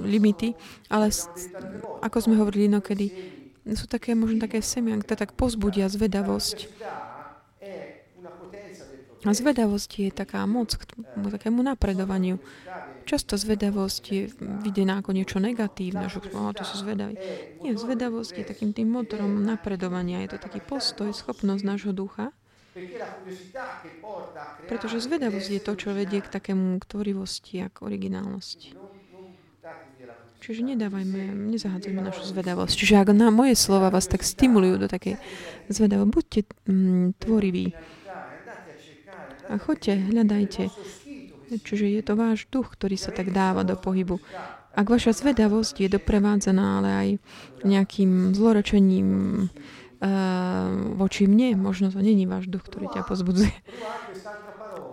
A: limity, ale ako sme hovorili inokedy, sú také možno také semian, ktoré tak pozbudia zvedavosť a zvedavosť je taká moc k takému napredovaniu. Často zvedavosť je videná ako niečo negatívne, že oh, to sú zvedaví. Nie, zvedavosť je takým tým motorom napredovania. Je to taký postoj, schopnosť nášho ducha. Pretože zvedavosť je to, čo vedie k takému k tvorivosti a k originálnosti. Čiže nedávajme, nezahádzajme našu zvedavosť. Čiže ak na moje slova vás tak stimulujú do také zvedavosti, buďte mm, tvoriví. A choďte, hľadajte. Čiže je to váš duch, ktorý sa tak dáva do pohybu. Ak vaša zvedavosť je doprevádzaná, ale aj nejakým zloročením uh, voči mne, možno to není váš duch, ktorý ťa pozbudzuje.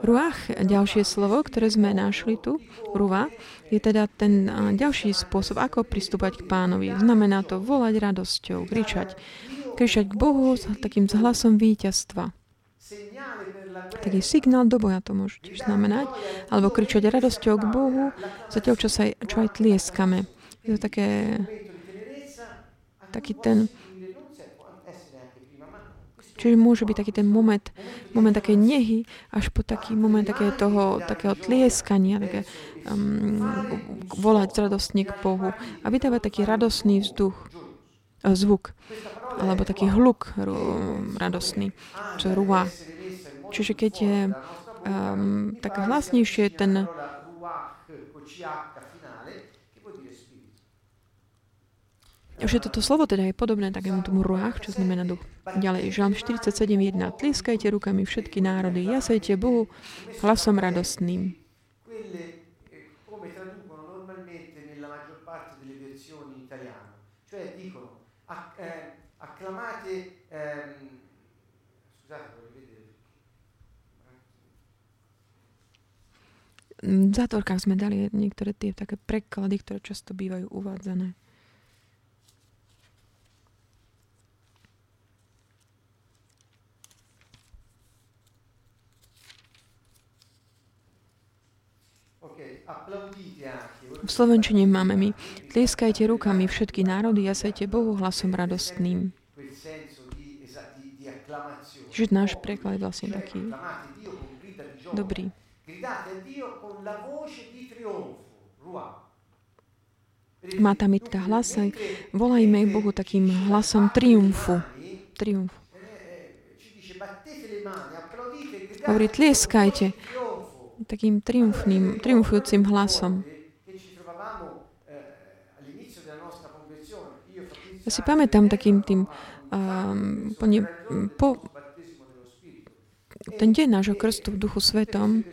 A: Ruach, ďalšie slovo, ktoré sme našli tu, ruva, je teda ten ďalší spôsob, ako pristúpať k pánovi. Znamená to volať radosťou, kričať. Kričať k Bohu s takým hlasom víťazstva taký signál do boja to môže tiež znamenať, alebo kričať radosťou k Bohu, zatiaľ čo, sa, čo aj tlieskame. Je to také, taký ten, Čiže môže byť taký ten moment, moment takej nehy, až po taký moment takého, toho, takého tlieskania, také, um, volať radostne k Bohu a vydávať taký radostný vzduch, zvuk, alebo taký hluk radostný, čo rúha. Čiže keď je um, tak hlasnejšie ten že toto slovo teda je podobné takému tomu ruách, čo znamená duch. Ďalej, Žalm 47.1. Tlieskajte rukami všetky národy, jasajte Bohu hlasom radostným. Cioè dicono, acclamate, ehm, v zátvorkách sme dali niektoré tie také preklady, ktoré často bývajú uvádzané. V Slovenčine máme my. Tlieskajte rukami všetky národy, jasajte Bohu hlasom radostným. Čiže náš preklad je vlastne taký dobrý. Gridate a Dio con la voce di trionfo. Má tam i teda hlas aj, volajme Bohu takým hlasom triumfu. Triumfu. Hovorí, tlieskajte takým triumfným, triumfujúcim hlasom. Ja si pamätám takým tým um, po, ne, po ten deň nášho krstu v Duchu Svetom,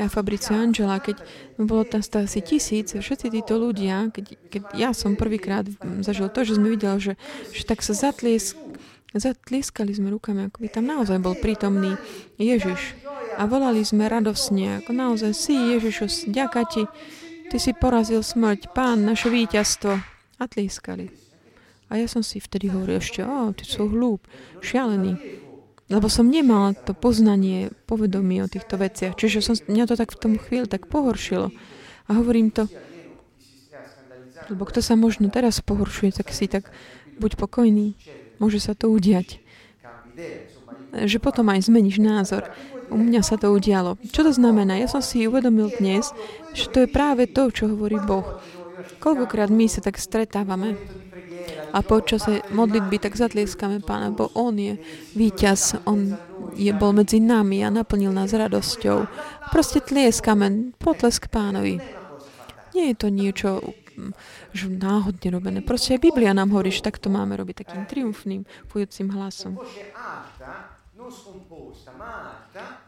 A: ja Fabrice Angela, keď bolo tam asi tisíc, všetci títo ľudia, keď, keď ja som prvýkrát zažil to, že sme videli, že, že tak sa zatliesk, zatlieskali sme rukami, ako by tam naozaj bol prítomný Ježiš. A volali sme radosne, ako naozaj si Ježišu, ďaká ti, ty si porazil smrť, pán, naše víťazstvo. A tlieskali. A ja som si vtedy hovoril ešte, o, ty sú hlúp, šialený lebo som nemal to poznanie, povedomie o týchto veciach. Čiže som, mňa to tak v tom chvíli tak pohoršilo. A hovorím to, Lebo kto sa možno teraz pohoršuje, tak si tak buď pokojný. Môže sa to udiať. Že potom aj zmeníš názor. U mňa sa to udialo. Čo to znamená? Ja som si uvedomil dnes, že to je práve to, čo hovorí Boh. Koľkokrát my sa tak stretávame a počas modlitby tak zatlieskame Pána, bo On je víťaz, On je, bol medzi nami a naplnil nás radosťou. Proste tlieskame, potlesk Pánovi. Nie je to niečo že náhodne robené. Proste aj Biblia nám hovorí, že takto máme robiť takým triumfným, pujúcim hlasom.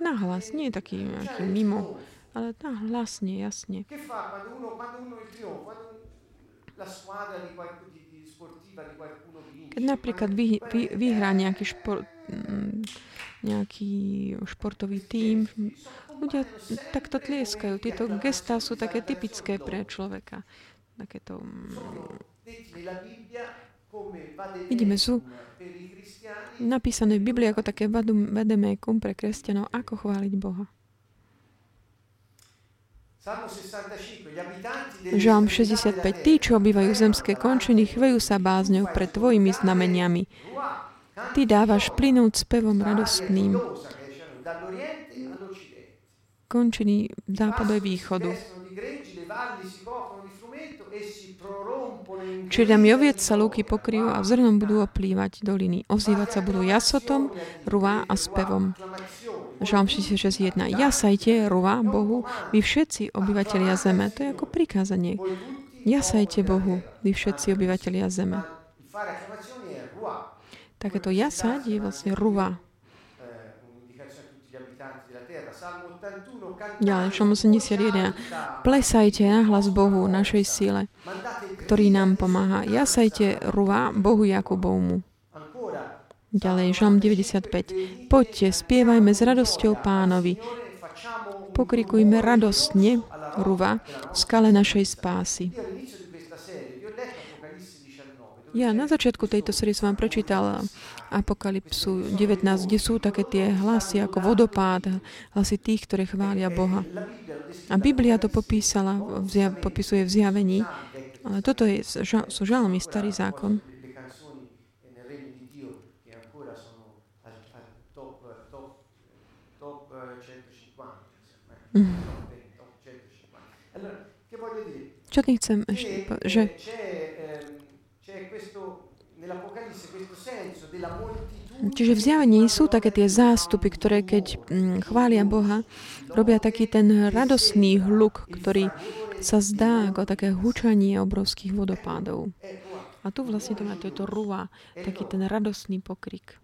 A: Nahlas, nie taký nejaký mimo, ale nahlasne, jasne. Keď napríklad vy, vy, vyhrá nejaký, šport, mm, nejaký športový tím, ľudia takto tlieskajú. Tieto gestá sú také typické pre človeka. Takéto... Mm, vidíme, sú napísané v Biblii ako také vademékum pre kresťanov, ako chváliť Boha. Žalm 65. Tí, čo obývajú zemské končiny, chvejú sa bázňou pred tvojimi znameniami. Ty dávaš plynúť spevom radostným končiny západu a východu. Čiže oviec sa lúky pokryjú a zrnom budú oplývať doliny. Ozývať sa budú jasotom, ruvá a spevom. Žalm 66.1. Jasajte, rúva Bohu, vy všetci obyvatelia zeme. To je ako prikázanie. Jasajte Bohu, vy všetci obyvatelia zeme. Takéto jasať je vlastne rúva. Ďalej, Žalm 81. Plesajte na hlas Bohu, našej síle, ktorý nám pomáha. Jasajte rúva Bohu Jakubovmu. Ďalej, Žalm 95. Poďte, spievajme s radosťou pánovi. Pokrikujme radostne, ruva, v skale našej spásy. Ja na začiatku tejto série som vám prečítal Apokalypsu 19, kde sú také tie hlasy ako vodopád, hlasy tých, ktoré chvália Boha. A Biblia to popísala, popisuje v zjavení, ale toto je, sú žalmy, starý zákon. Čo tým chcem ešte povedať? Že Čiže v zjavení sú také tie zástupy, ktoré keď mm, chvália Boha, robia taký ten radosný hluk, ktorý sa zdá ako také hučanie obrovských vodopádov. A tu vlastne to má to je to ruva, taký ten radosný pokrik.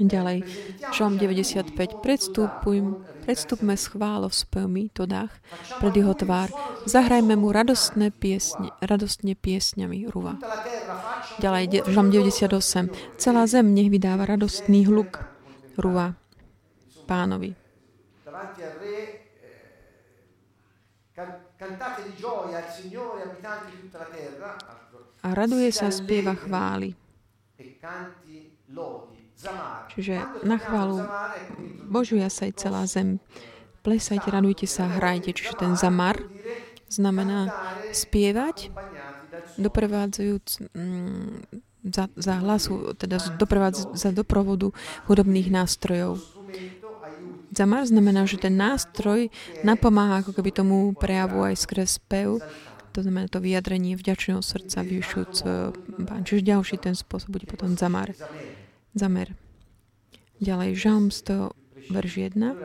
A: Ďalej, Žalm 95. Predstupuj, predstupme s chválovspevmi, to dách, pred jeho tvár. Zahrajme mu radostné piesne, radostne piesňami ruva. Ďalej, Žalm 98. Celá zem nech vydáva radostný hluk ruva pánovi. A raduje sa, spieva chvály. Čiže na chválu Božiu jasaj celá zem. Plesajte, radujte sa, hrajte. Čiže ten zamar znamená spievať, doprevádzajúc mm, za, za hlasu, teda za doprovodu hudobných nástrojov. Zamar znamená, že ten nástroj napomáha ako keby tomu prejavu aj skres spev, to znamená to vyjadrenie vďačného srdca, vyšúc pán. Čiže ďalší ten spôsob bude potom zamar. Zamer. Ďalej, Žalm 100, verš 1.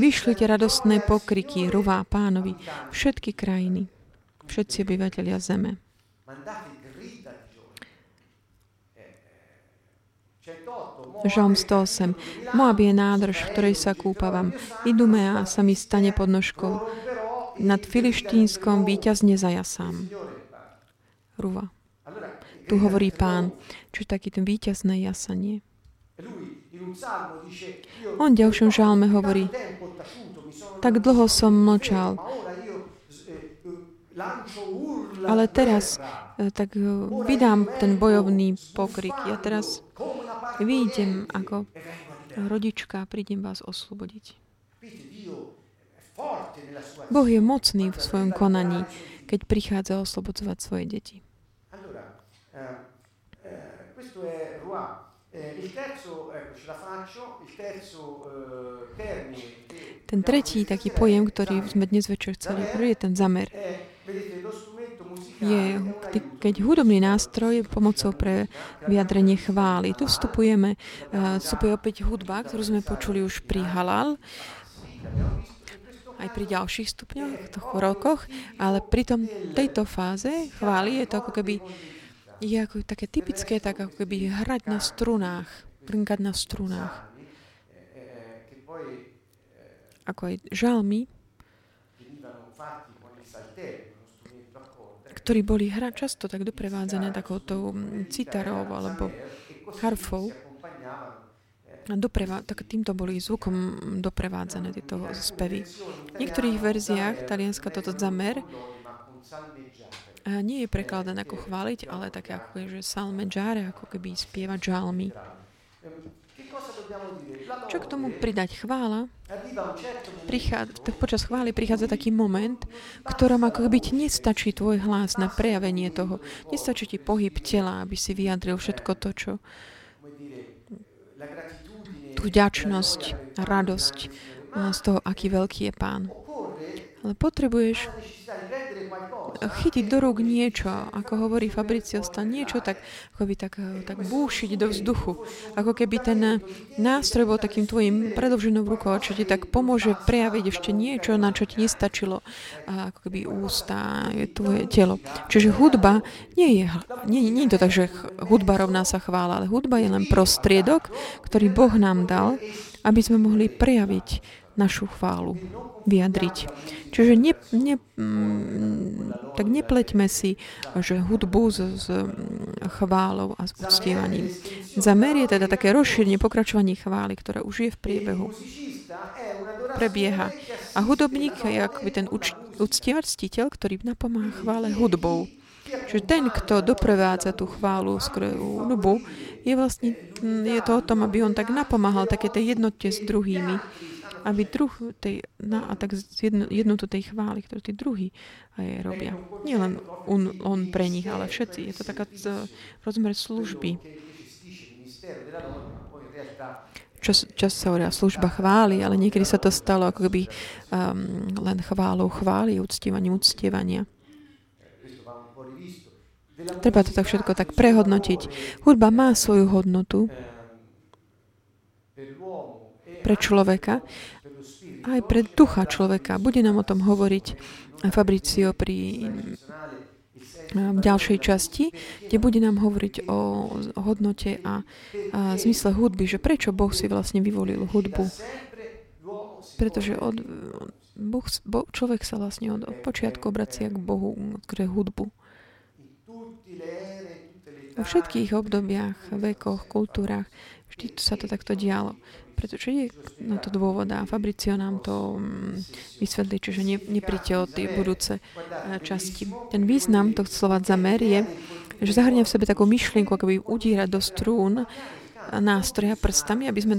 A: Vyšlite radostné pokriky, ruvá pánovi, všetky krajiny, všetci obyvateľia zeme. Žalm 108. Moab je nádrž, v ktorej sa kúpavam. Idumea sa mi stane pod nožkou. Nad filištínskom víťazne zajasám. Ruva. Tu hovorí pán, čo je taký ten víťazné jasanie. On v ďalšom žálme hovorí, tak dlho som mlčal, ale teraz eh, tak eh, vydám ten bojovný pokrik. Ja teraz vyjdem ako rodička a prídem vás oslobodiť. Boh je mocný v svojom konaní, keď prichádza oslobodzovať svoje deti. Ten tretí taký pojem, ktorý sme dnes večer chceli hovoriť, je ten zamer. Je, keď hudobný nástroj pomocou pre vyjadrenie chvály. Tu vstupujeme, vstupuje opäť hudba, ktorú sme počuli už pri Halal, aj pri ďalších stupňoch, rokoch, ale pri tom, tejto fáze chvály je to ako keby je ako také typické, tak ako keby hrať na strunách, brnkať na strunách. Ako aj žalmy, ktorí boli hra často tak doprevádzané takouto citarou alebo harfou. A dopreva- tak týmto boli zvukom doprevádzané tieto spevy. V niektorých verziách talianska toto zamer nie je prekladané ako chváliť, ale také ako je, že salmegiare, ako keby spievať žalmy. Čo k tomu pridať chvála? Prichádza, počas chvály prichádza taký moment, ktorom ako keby ti nestačí tvoj hlas na prejavenie toho. Nestačí ti pohyb tela, aby si vyjadril všetko to, čo tú vďačnosť, radosť z toho, aký veľký je Pán. Ale potrebuješ chytiť do rúk niečo, ako hovorí Fabricio Stan, niečo tak, ako by tak, tak búšiť do vzduchu. Ako keby ten nástroj bol takým tvojim predlženou rukou, čo ti tak pomôže prejaviť ešte niečo, na čo ti nestačilo, ako keby ústa, je tvoje telo. Čiže hudba nie je, nie, nie je to tak, že hudba rovná sa chvála, ale hudba je len prostriedok, ktorý Boh nám dal, aby sme mohli prejaviť našu chválu vyjadriť. Čiže ne, ne, mm, tak nepleťme si, že hudbu s, s chválou a s uctievaním. Zamer je teda také rozšírenie, pokračovanie chvály, ktoré už je v priebehu. Prebieha. A hudobník je akoby ten uč, uctievač, ctiteľ, ktorý napomáha chvále hudbou. Čiže ten, kto doprevádza tú chválu skrze hudbu, je vlastne je to o tom, aby on tak napomáhal také tej jednote s druhými aby druh tej, no, a tak jednu, jednotu tej chvály, ktorú tí druhí aj robia. Nie len on, on pre nich, ale všetci. Je to taká rozmer služby. Čas, čas sa hovoria služba chvály, ale niekedy sa to stalo ako keby um, len chválou chvály, uctievaním uctievania. Treba to tak všetko tak prehodnotiť. Hudba má svoju hodnotu pre človeka, aj pre ducha človeka. Bude nám o tom hovoriť Fabricio pri v ďalšej časti, kde bude nám hovoriť o hodnote a, a zmysle hudby, že prečo Boh si vlastne vyvolil hudbu. Pretože od, boh, bo, človek sa vlastne od, od počiatku obracia k Bohu, k hudbu. Vo všetkých obdobiach, vekoch, kultúrach, vždy sa to takto dialo pretože je na to dôvod a Fabricio nám to mm, vysvetlí, čiže ne, nepríte o tie budúce e, časti. Ten význam toho slova zamer je, že zahrňa v sebe takú myšlienku, ako by udírať do strún nástroja prstami, aby sme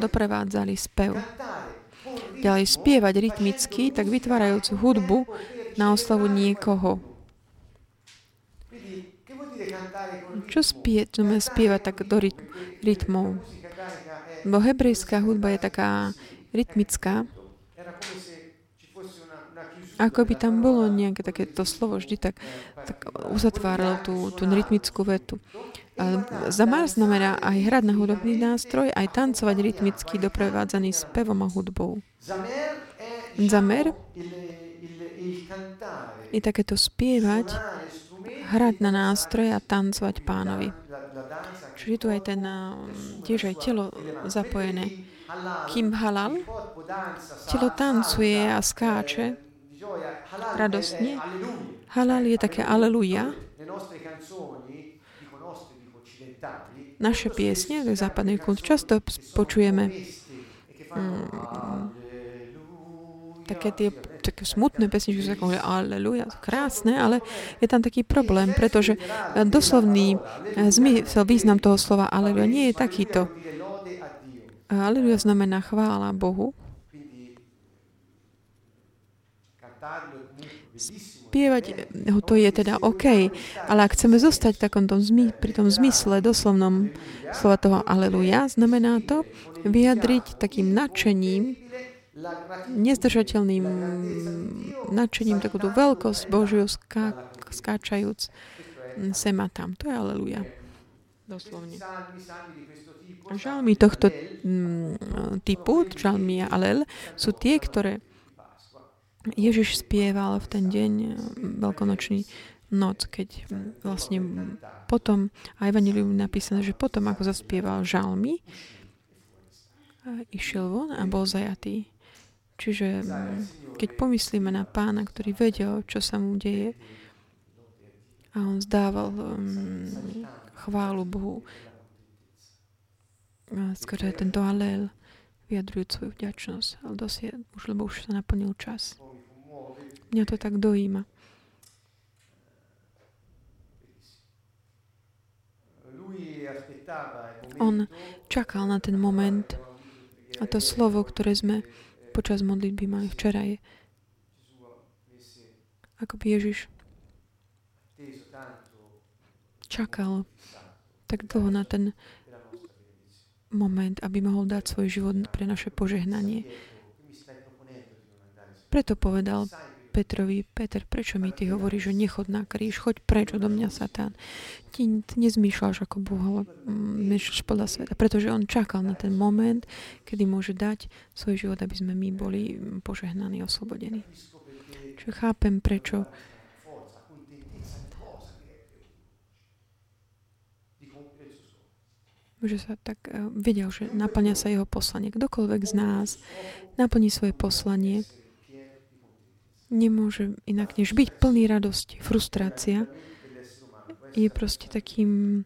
A: doprevádzali spev. Ďalej spievať rytmicky, tak vytvárajúcu hudbu na oslavu niekoho. Čo spie, spievať tak do rytmov? Bo hebrejská hudba je taká rytmická. Ako by tam bolo nejaké takéto slovo, vždy tak, tak uzatváralo tú, tú rytmickú vetu. Zamar znamená aj hrať na hudobný nástroj, aj tancovať rytmicky doprevádzaný spevom a hudbou. Zamer je takéto spievať, hrať na nástroje a tancovať pánovi. Čiže tu aj ten, tiež aj telo zapojené. Kým halal, telo tancuje a skáče radostne. Halal je také aleluja. Naše piesne, západný kult, často počujeme mm, také tie také smutné pesničky, sa hovorí aleluja, krásne, ale je tam taký problém, pretože doslovný eh, zmysel, význam toho slova aleluja nie je takýto. Aleluja znamená chvála Bohu. Spievať ho to je teda OK, ale ak chceme zostať v takom tom zmy, pri tom zmysle, doslovnom slova toho aleluja, znamená to vyjadriť takým nadšením, nezdržateľným nadšením, takúto veľkosť Božiu ská, skáčajúc sem a tam. To je aleluja. Doslovne. Žalmy tohto mm, typu, žalmy a alel, sú tie, ktoré Ježiš spieval v ten deň mm, veľkonočný noc, keď mm, vlastne potom, a Evangelium napísané, že potom, ako zaspieval žalmy, išiel von a bol zajatý. Čiže keď pomyslíme na pána, ktorý vedel, čo sa mu deje, a on zdával um, chválu Bohu, skôr tento alel, vyjadrujúc svoju vďačnosť, ale dosie, už, lebo už sa naplnil čas. Mňa to tak dojíma. On čakal na ten moment a to slovo, ktoré sme počas modlitby mali včera je ako by Ježiš čakal tak dlho na ten moment, aby mohol dať svoj život pre naše požehnanie. Preto povedal Petrovi, Peter, prečo mi ty hovoríš, že nechod na kríž, choď preč odo mňa, Satán. Ty, ty nezmýšľaš ako Boh, ale myšľaš podľa sveta, pretože on čakal na ten moment, kedy môže dať svoj život, aby sme my boli požehnaní, oslobodení. Čiže chápem, prečo že sa tak uh, videl, že naplňa sa jeho poslanie. Kdokoľvek z nás naplní svoje poslanie, nemôže inak než byť plný radosti. Frustrácia je proste takým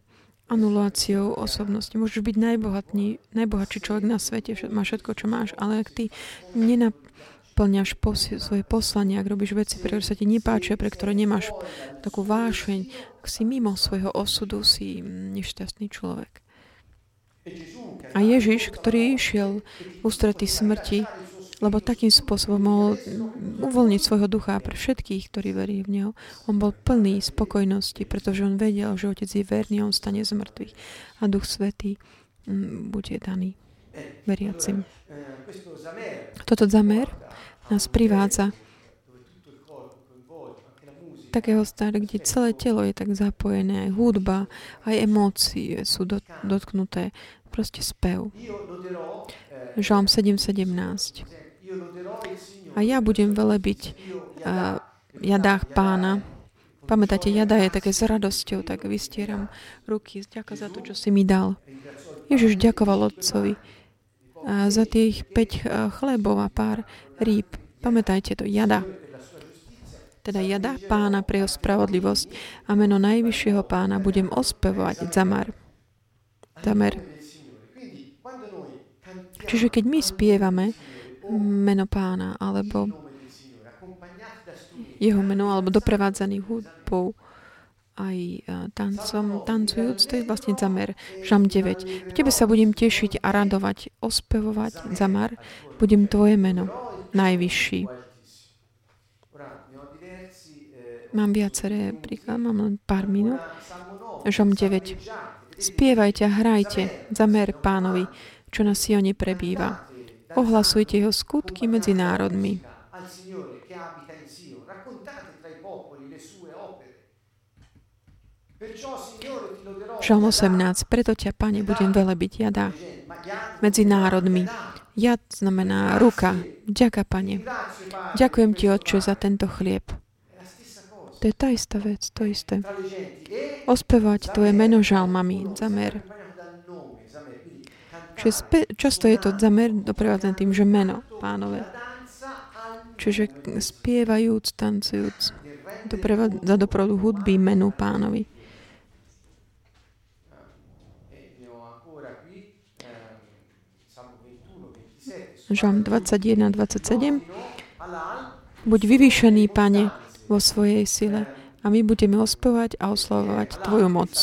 A: anuláciou osobnosti. Môžeš byť najbohatný, najbohatší človek na svete, má všetko, čo máš, ale ak ty nenaplňaš pos- svoje poslanie, ak robíš veci, pre ktoré sa ti nepáčia, pre ktoré nemáš takú vášeň, ak si mimo svojho osudu, si nešťastný človek. A Ježiš, ktorý išiel ústretí smrti, lebo takým spôsobom mohol uvoľniť svojho ducha pre všetkých, ktorí verí v Neho. On bol plný spokojnosti, pretože on vedel, že Otec je verný, on stane z mŕtvych a Duch Svetý mm, bude daný veriacim. Toto zamer nás privádza takého stavu, kde celé telo je tak zapojené, aj hudba, aj emócie sú dot, dotknuté. Proste spev. Žalm 7.17. A ja budem velebiť uh, jadách pána. Pamätáte, jada je také s radosťou, tak vystieram ruky. Ďakujem za to, čo si mi dal. Ježiš ďakoval otcovi za tých 5 uh, chlebov a pár rýb. Pamätajte to, jada teda jada pána pre jeho spravodlivosť a meno najvyššieho pána budem ospevovať Zamar. Zamer. Čiže keď my spievame meno pána alebo jeho meno alebo doprevádzaný hudbou aj tancom, tancujúc, to je vlastne zamer. Žam 9. V tebe sa budem tešiť a radovať, ospevovať, zamar, budem tvoje meno, najvyšší. Mám viaceré príklad, mám len pár minút. Žom 9. Spievajte hrajte za mer pánovi, čo na Sione prebýva. Ohlasujte jeho skutky medzi národmi. Žalm 18. Preto ťa, Pane, budem velebiť jadá medzi národmi. Jad znamená ruka. Ďaká, Pane. Ďakujem Ti, Otče, za tento chlieb. To je tá istá vec, to isté. Ospevať tvoje meno žalmami, zamer. Čiže spe, často je to zamer doprevádzané tým, že meno pánové. Čiže spievajúc, tancujúc, za doprovodu hudby menu pánovi. Žalm 21, 27. Buď vyvýšený, Pane, vo svojej sile a my budeme ospevať a oslavovať Tvoju moc.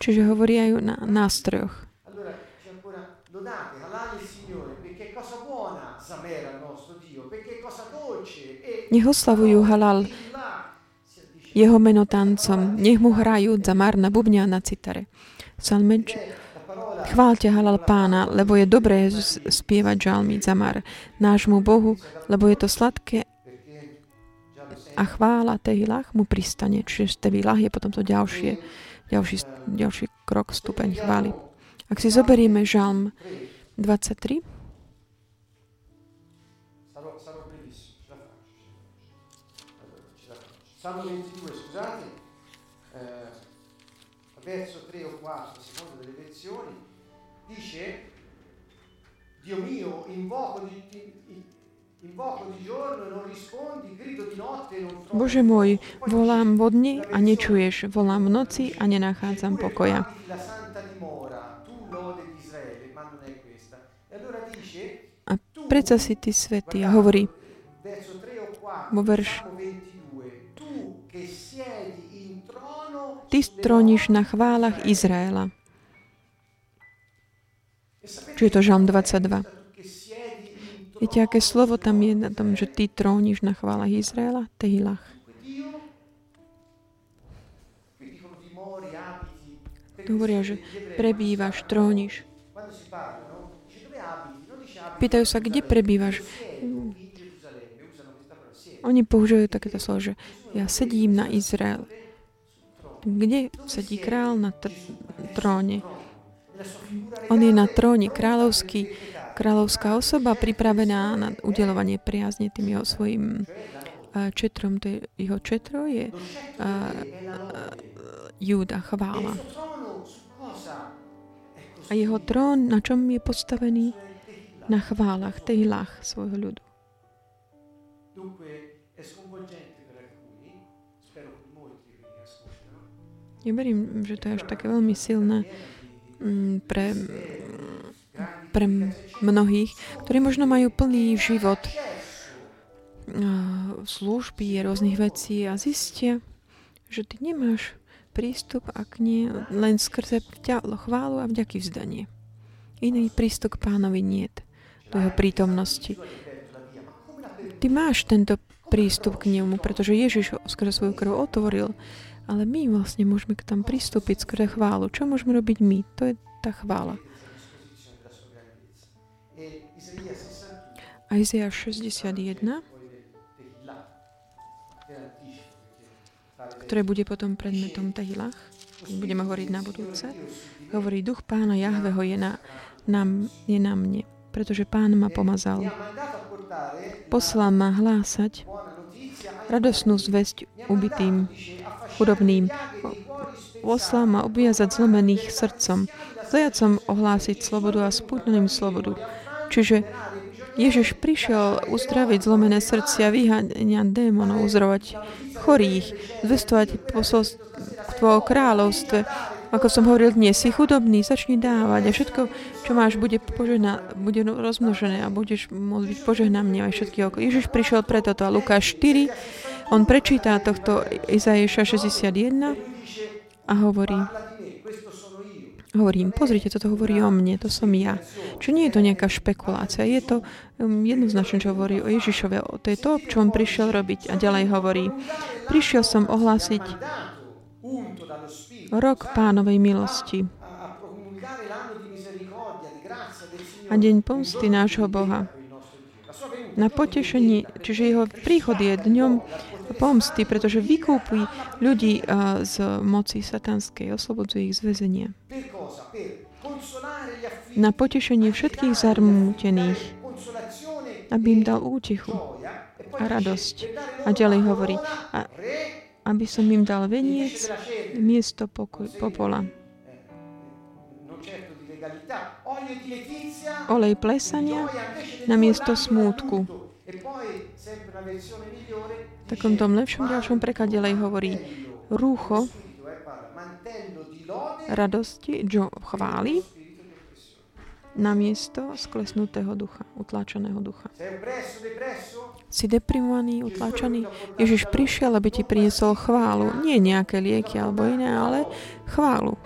A: Čiže hovorí aj o nástrojoch. Nech oslavujú halal jeho meno tancom. Nech mu hrajú zamar na bubňa na citare. Salmeč, chválte halal pána, lebo je dobré spievať žalmy zamar nášmu Bohu, lebo je to sladké a chvála Tehilach mu pristane. Čiže Tehilach je potom to ďalšie, ďalší, ďalší krok, stupeň chvály. Ak si zoberieme žalm 23, Salmo 22, scusate, eh, verso 3 o 4, a seconda delle versioni, dice, Dio mio, invoco di, invoco di Bože môj, volám vodne a nečuješ, volám v noci a nenachádzam pokoja. A predsa si ty svetý a hovorí vo verš Ty stróniš na chválach Izraela. Čo je to Žalm 22? Viete, aké slovo tam je na tom, že ty tróniš na chválach Izraela? Tehilach. Hovoria, že prebývaš, tróniš. Pýtajú sa, kde prebývaš? Oni používajú takéto slovo, že ja sedím na Izrael kde sedí král na tr- tróne. On je na tróne kráľovský, kráľovská osoba pripravená na udelovanie priazne tým jeho svojim četrom. To je, jeho četro je uh, uh, Júda, chvála. A jeho trón, na čom je postavený? Na chválach, tehilách svojho ľudu. Ja verím, že to je až také veľmi silné mm, pre, pre mnohých, ktorí možno majú plný život služby, rôznych vecí a zistia, že ty nemáš prístup, ak nie len skrze chválu a vďaky vzdanie. Iný prístup k pánovi nie do jeho prítomnosti. Ty máš tento prístup k nemu, pretože Ježiš skrze svoju krv otvoril ale my vlastne môžeme k tam pristúpiť skrze chválu. Čo môžeme robiť my? To je tá chvála. A Izaiáš 61, ktoré bude potom predmetom Tehilach, budeme hovoriť na budúce, hovorí, duch pána Jahveho je na, na, je na mne, pretože pán ma pomazal. Poslal ma hlásať radosnú zväzť ubitým, chudobným. Poslal ma obviazať zlomených srdcom, zajacom ohlásiť slobodu a spútneným slobodu. Čiže Ježiš prišiel uzdraviť zlomené srdcia, vyháňať démonov, uzdravať chorých, zvestovať posolstvo o kráľovstve. Ako som hovoril dnes, si chudobný, začni dávať a všetko, čo máš, bude, požehna, bude rozmnožené a budeš môcť byť požehnaný aj všetky okolo. Ježiš prišiel pre toto a Lukáš 4, on prečíta tohto Izaiáša 61 a hovorí, hovorím, pozrite, toto hovorí o mne, to som ja. Čo nie je to nejaká špekulácia, je to um, jednoznačne, čo hovorí o Ježišove. To je to, čo on prišiel robiť. A ďalej hovorí, prišiel som ohlásiť rok pánovej milosti a deň pomsty nášho Boha. Na potešení, čiže jeho príchod je dňom pomsty, pretože vykúpi ľudí z moci satanskej, oslobodzuje ich z väzenia. Na potešenie všetkých zarmútených, aby im dal útichu a radosť. A ďalej hovorí, a, aby som im dal veniec miesto pokoj, popola. Olej plesania na miesto smútku takom tom lepšom ďalšom preklade hovorí rúcho radosti, čo chváli, na miesto sklesnutého ducha, utláčaného ducha. Si deprimovaný, utláčaný? Ježiš prišiel, aby ti priniesol chválu. Nie nejaké lieky alebo iné, ale chválu.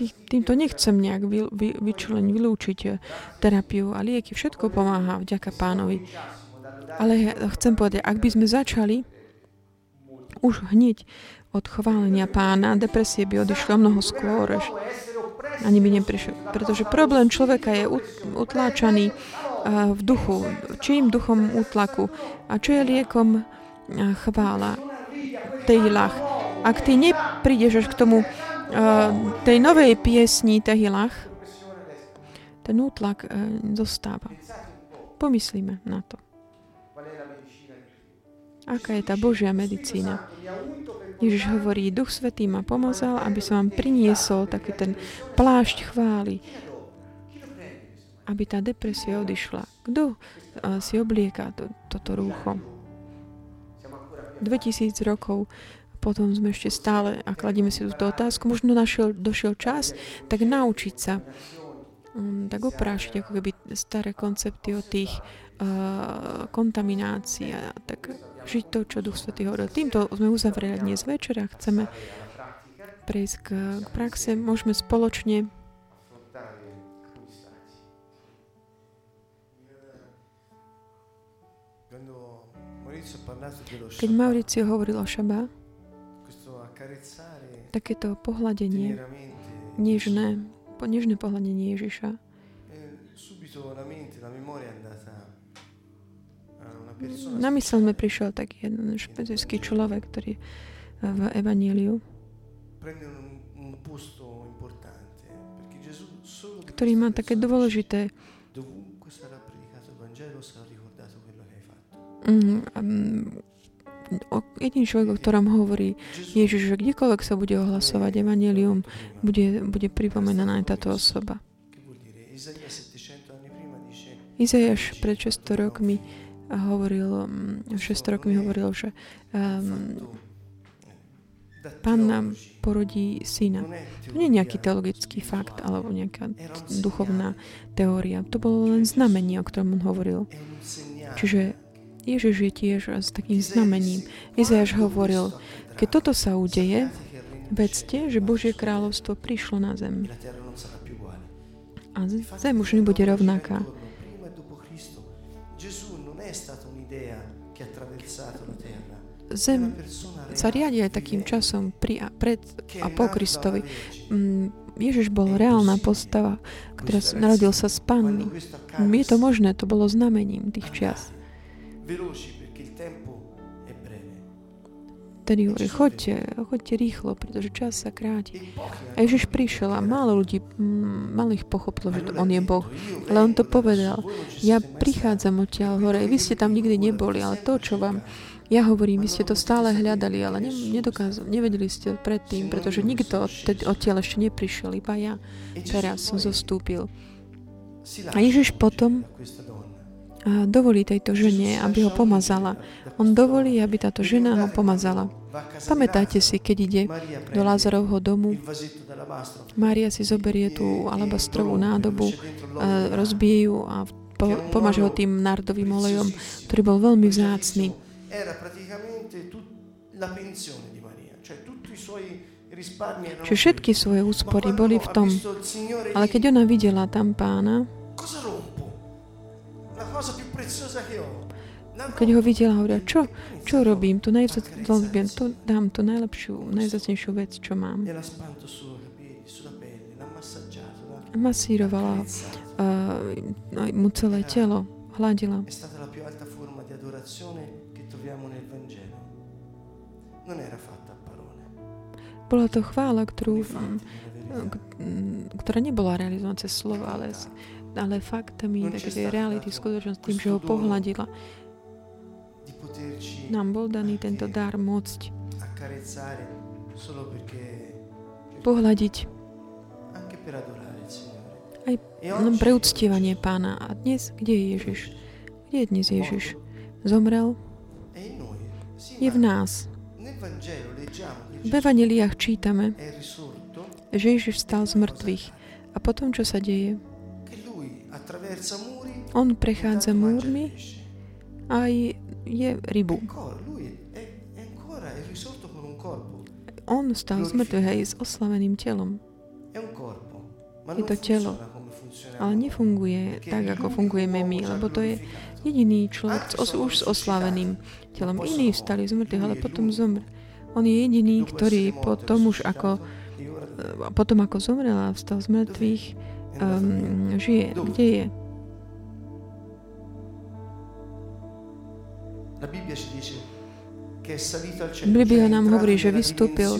A: Tý, týmto nechcem nejak vy, vy, vyčleň, vylúčiť eh, terapiu a lieky. Všetko pomáha vďaka pánovi. Ale chcem povedať, ak by sme začali už hneď od chválenia pána, depresie by odišlo mnoho skôr. Ani by neprišiel. Pretože problém človeka je utláčaný v duchu, čím duchom útlaku. A čo je liekom chvála, tejlach. Ak ty neprídeš až k tomu tej novej piesni tehilach, ten útlak zostáva. Pomyslíme na to. Aká je tá Božia medicína? Ježiš hovorí, Duch Svetý ma pomazal, aby som vám priniesol taký ten plášť chvály, aby tá depresia odišla. Kto uh, si oblieka to, toto rúcho? 2000 rokov potom sme ešte stále a kladíme si túto otázku, možno našiel, došiel čas, tak naučiť sa, um, tak oprášiť ako keby staré koncepty o tých uh, kontaminácií a tak žiť to, čo Duch Svetý hovoril. Týmto sme uzavreli dnes a chceme prejsť k, k praxe. Môžeme spoločne Keď Mauricio hovoril o šaba, takéto pohľadenie, nežné, nežné. Pohľadenie Ježiša, na mysel mi prišiel taký jeden špecifický človek, ktorý v Evaníliu, ktorý má také dôležité Mm, jediný človek, o ktorom hovorí Ježiš, že kdekoľvek sa bude ohlasovať Evangelium, bude, bude pripomenaná aj táto osoba. Izajaš pred 600 rokmi hovoril, 600 mm, rokmi hovoril, že um, Pán nám porodí syna. To nie je nejaký teologický fakt alebo nejaká duchovná teória. To bolo len znamenie, o ktorom on hovoril. Čiže Ježiš je tiež s takým znamením. Izajáš hovoril, keď toto sa udeje, vedzte, že Božie kráľovstvo prišlo na zem. A zem už nebude rovnaká. Zem sa riadi aj takým časom pri a, pred a po Kristovi. Mm, Ježiš bol reálna postava, ktorá narodil sa z panny. Je to možné, to bolo znamením tých čias. Tedy hovorí, choďte, choďte rýchlo, pretože čas sa kráti. A Ježiš prišiel a málo ľudí, málo ich pochopilo, že to on je Boh. Ale on to povedal. Ja prichádzam odtiaľ hore. Vy ste tam nikdy neboli, ale to, čo vám ja hovorím, vy ste to stále hľadali, ale ne, nevedeli ste predtým, pretože nikto odtiaľ ešte neprišiel, iba ja teraz som zostúpil. A Ježiš potom dovolí tejto žene, aby ho pomazala. On dovolí, aby táto žena ho pomazala. Pamätáte si, keď ide do Lázarovho domu, Mária si zoberie tú alabastrovú nádobu, rozbije ju a pomaže ho tým nardovým olejom, ktorý bol veľmi vzácný Čiže všetky svoje úspory boli v tom. Ale keď ona videla tam pána, keď ho videla, hovorila, čo, čo robím, tu, najvzácnejšiu, tu dám tú najlepšiu, najvzácnejšiu vec, čo mám. Masírovala uh, mu celé telo, hladila. Bola to chvála, ktorú, ktorá nebola realizovaná cez slovo, ale, ale faktami, také reality, skutočnosť tým, že ho pohľadila. Nám bol daný tento dar môcť pohľadiť aj len pre uctievanie pána. A dnes, kde je Ježiš? Kde je dnes Ježiš? Zomrel? Je v nás. V evaneliách čítame, že Ježiš vstal z mŕtvych. A potom, čo sa deje? On prechádza múrmi a je rybu. On stal z mŕtvych aj s oslaveným telom. Je to telo, ale nefunguje tak, ako fungujeme my, lebo to je jediný človek už s oslaveným telom. Iní vstali z mŕtvych, ale potom zomr. On je jediný, ktorý potom už ako e, potom ako zomrel a vstal z mŕtvych, um, žije. Kde je? Biblia nám hovorí, že vystúpil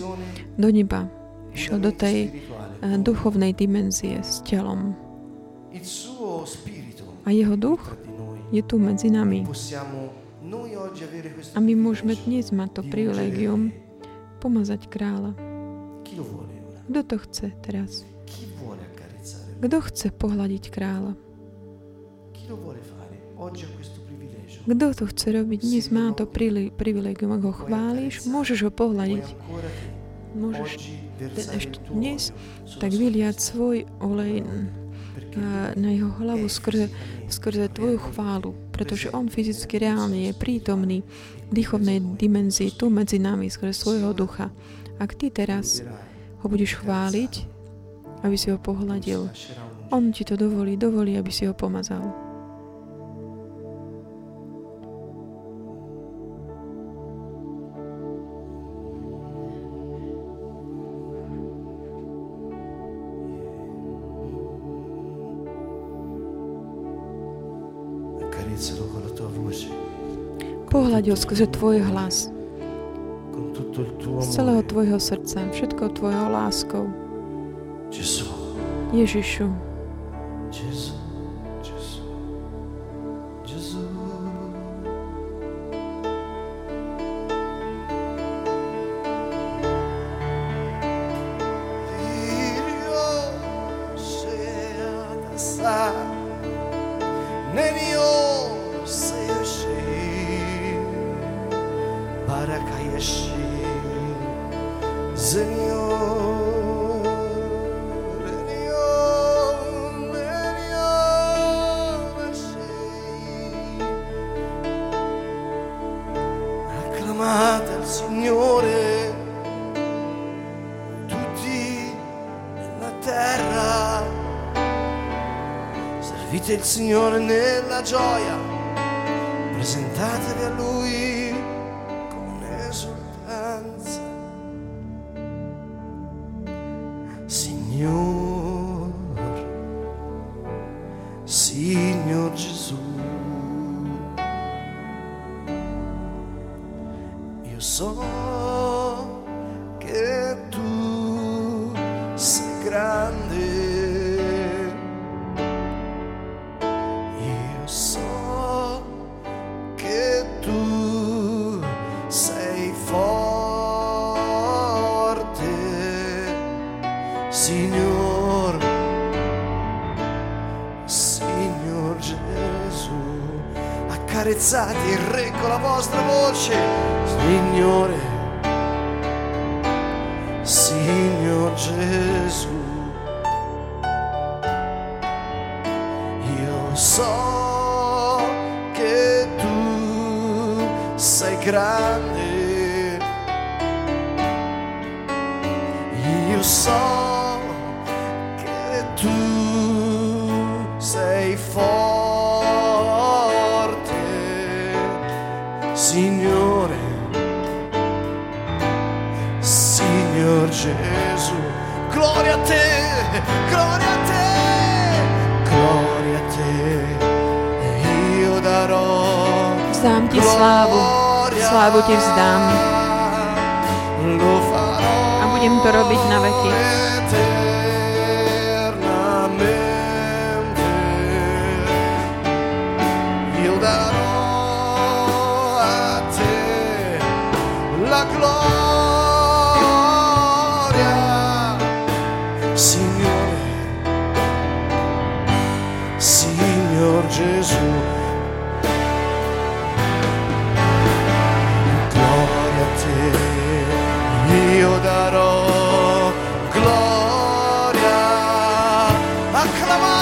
A: do neba, išiel do tej uh, duchovnej dimenzie s telom. A jeho duch je tu medzi nami. A my môžeme dnes mať to privilegium pomazať kráľa. Kto to chce teraz? Kto chce pohľadiť kráľa? Kto to chce robiť? Dnes má to privilegium. Ak ho chváliš, môžeš ho pohľadiť. Môžeš ešte dnes tak vyliať svoj olej na jeho hlavu skrze, skrze tvoju chválu, pretože on fyzicky reálne je prítomný v dýchovnej dimenzii tu medzi nami skrze svojho ducha. Ak ty teraz ho budeš chváliť, aby si ho pohľadil, on ti to dovolí, dovolí, aby si ho pomazal. Pohľadil skrze tvoj hlas. Z celého tvojho srdca, všetko tvojho láskou. Jésus. Ježišu.
B: Signore nella gioia, presentatevi a Lui 悪魔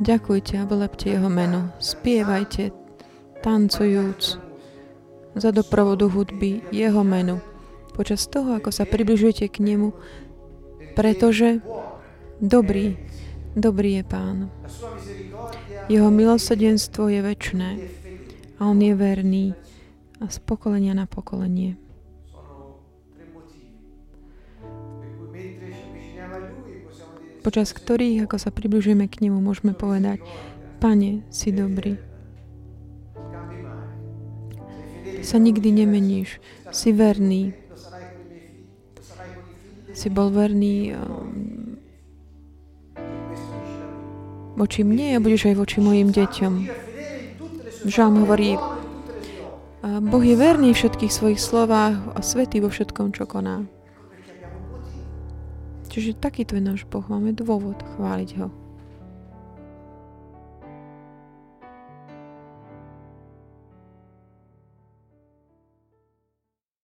A: Ďakujte a velepte jeho meno. Spievajte, tancujúc za doprovodu hudby jeho menu. Počas toho, ako sa približujete k nemu, pretože dobrý, dobrý je Pán. Jeho milosrdenstvo je väčné a On je verný a z pokolenia na pokolenie. Počas ktorých, ako sa približujeme k nemu, môžeme povedať, Pane, si dobrý, sa nikdy nemeníš, si verný, si bol verný
B: me.
A: voči mne a budeš aj voči mojim deťom.
B: Parole,
A: hovorí, a Boh je verný v všetkých svojich slovách a svetý vo všetkom, čo koná. Čiže takýto je náš Boh, máme dôvod chváliť ho.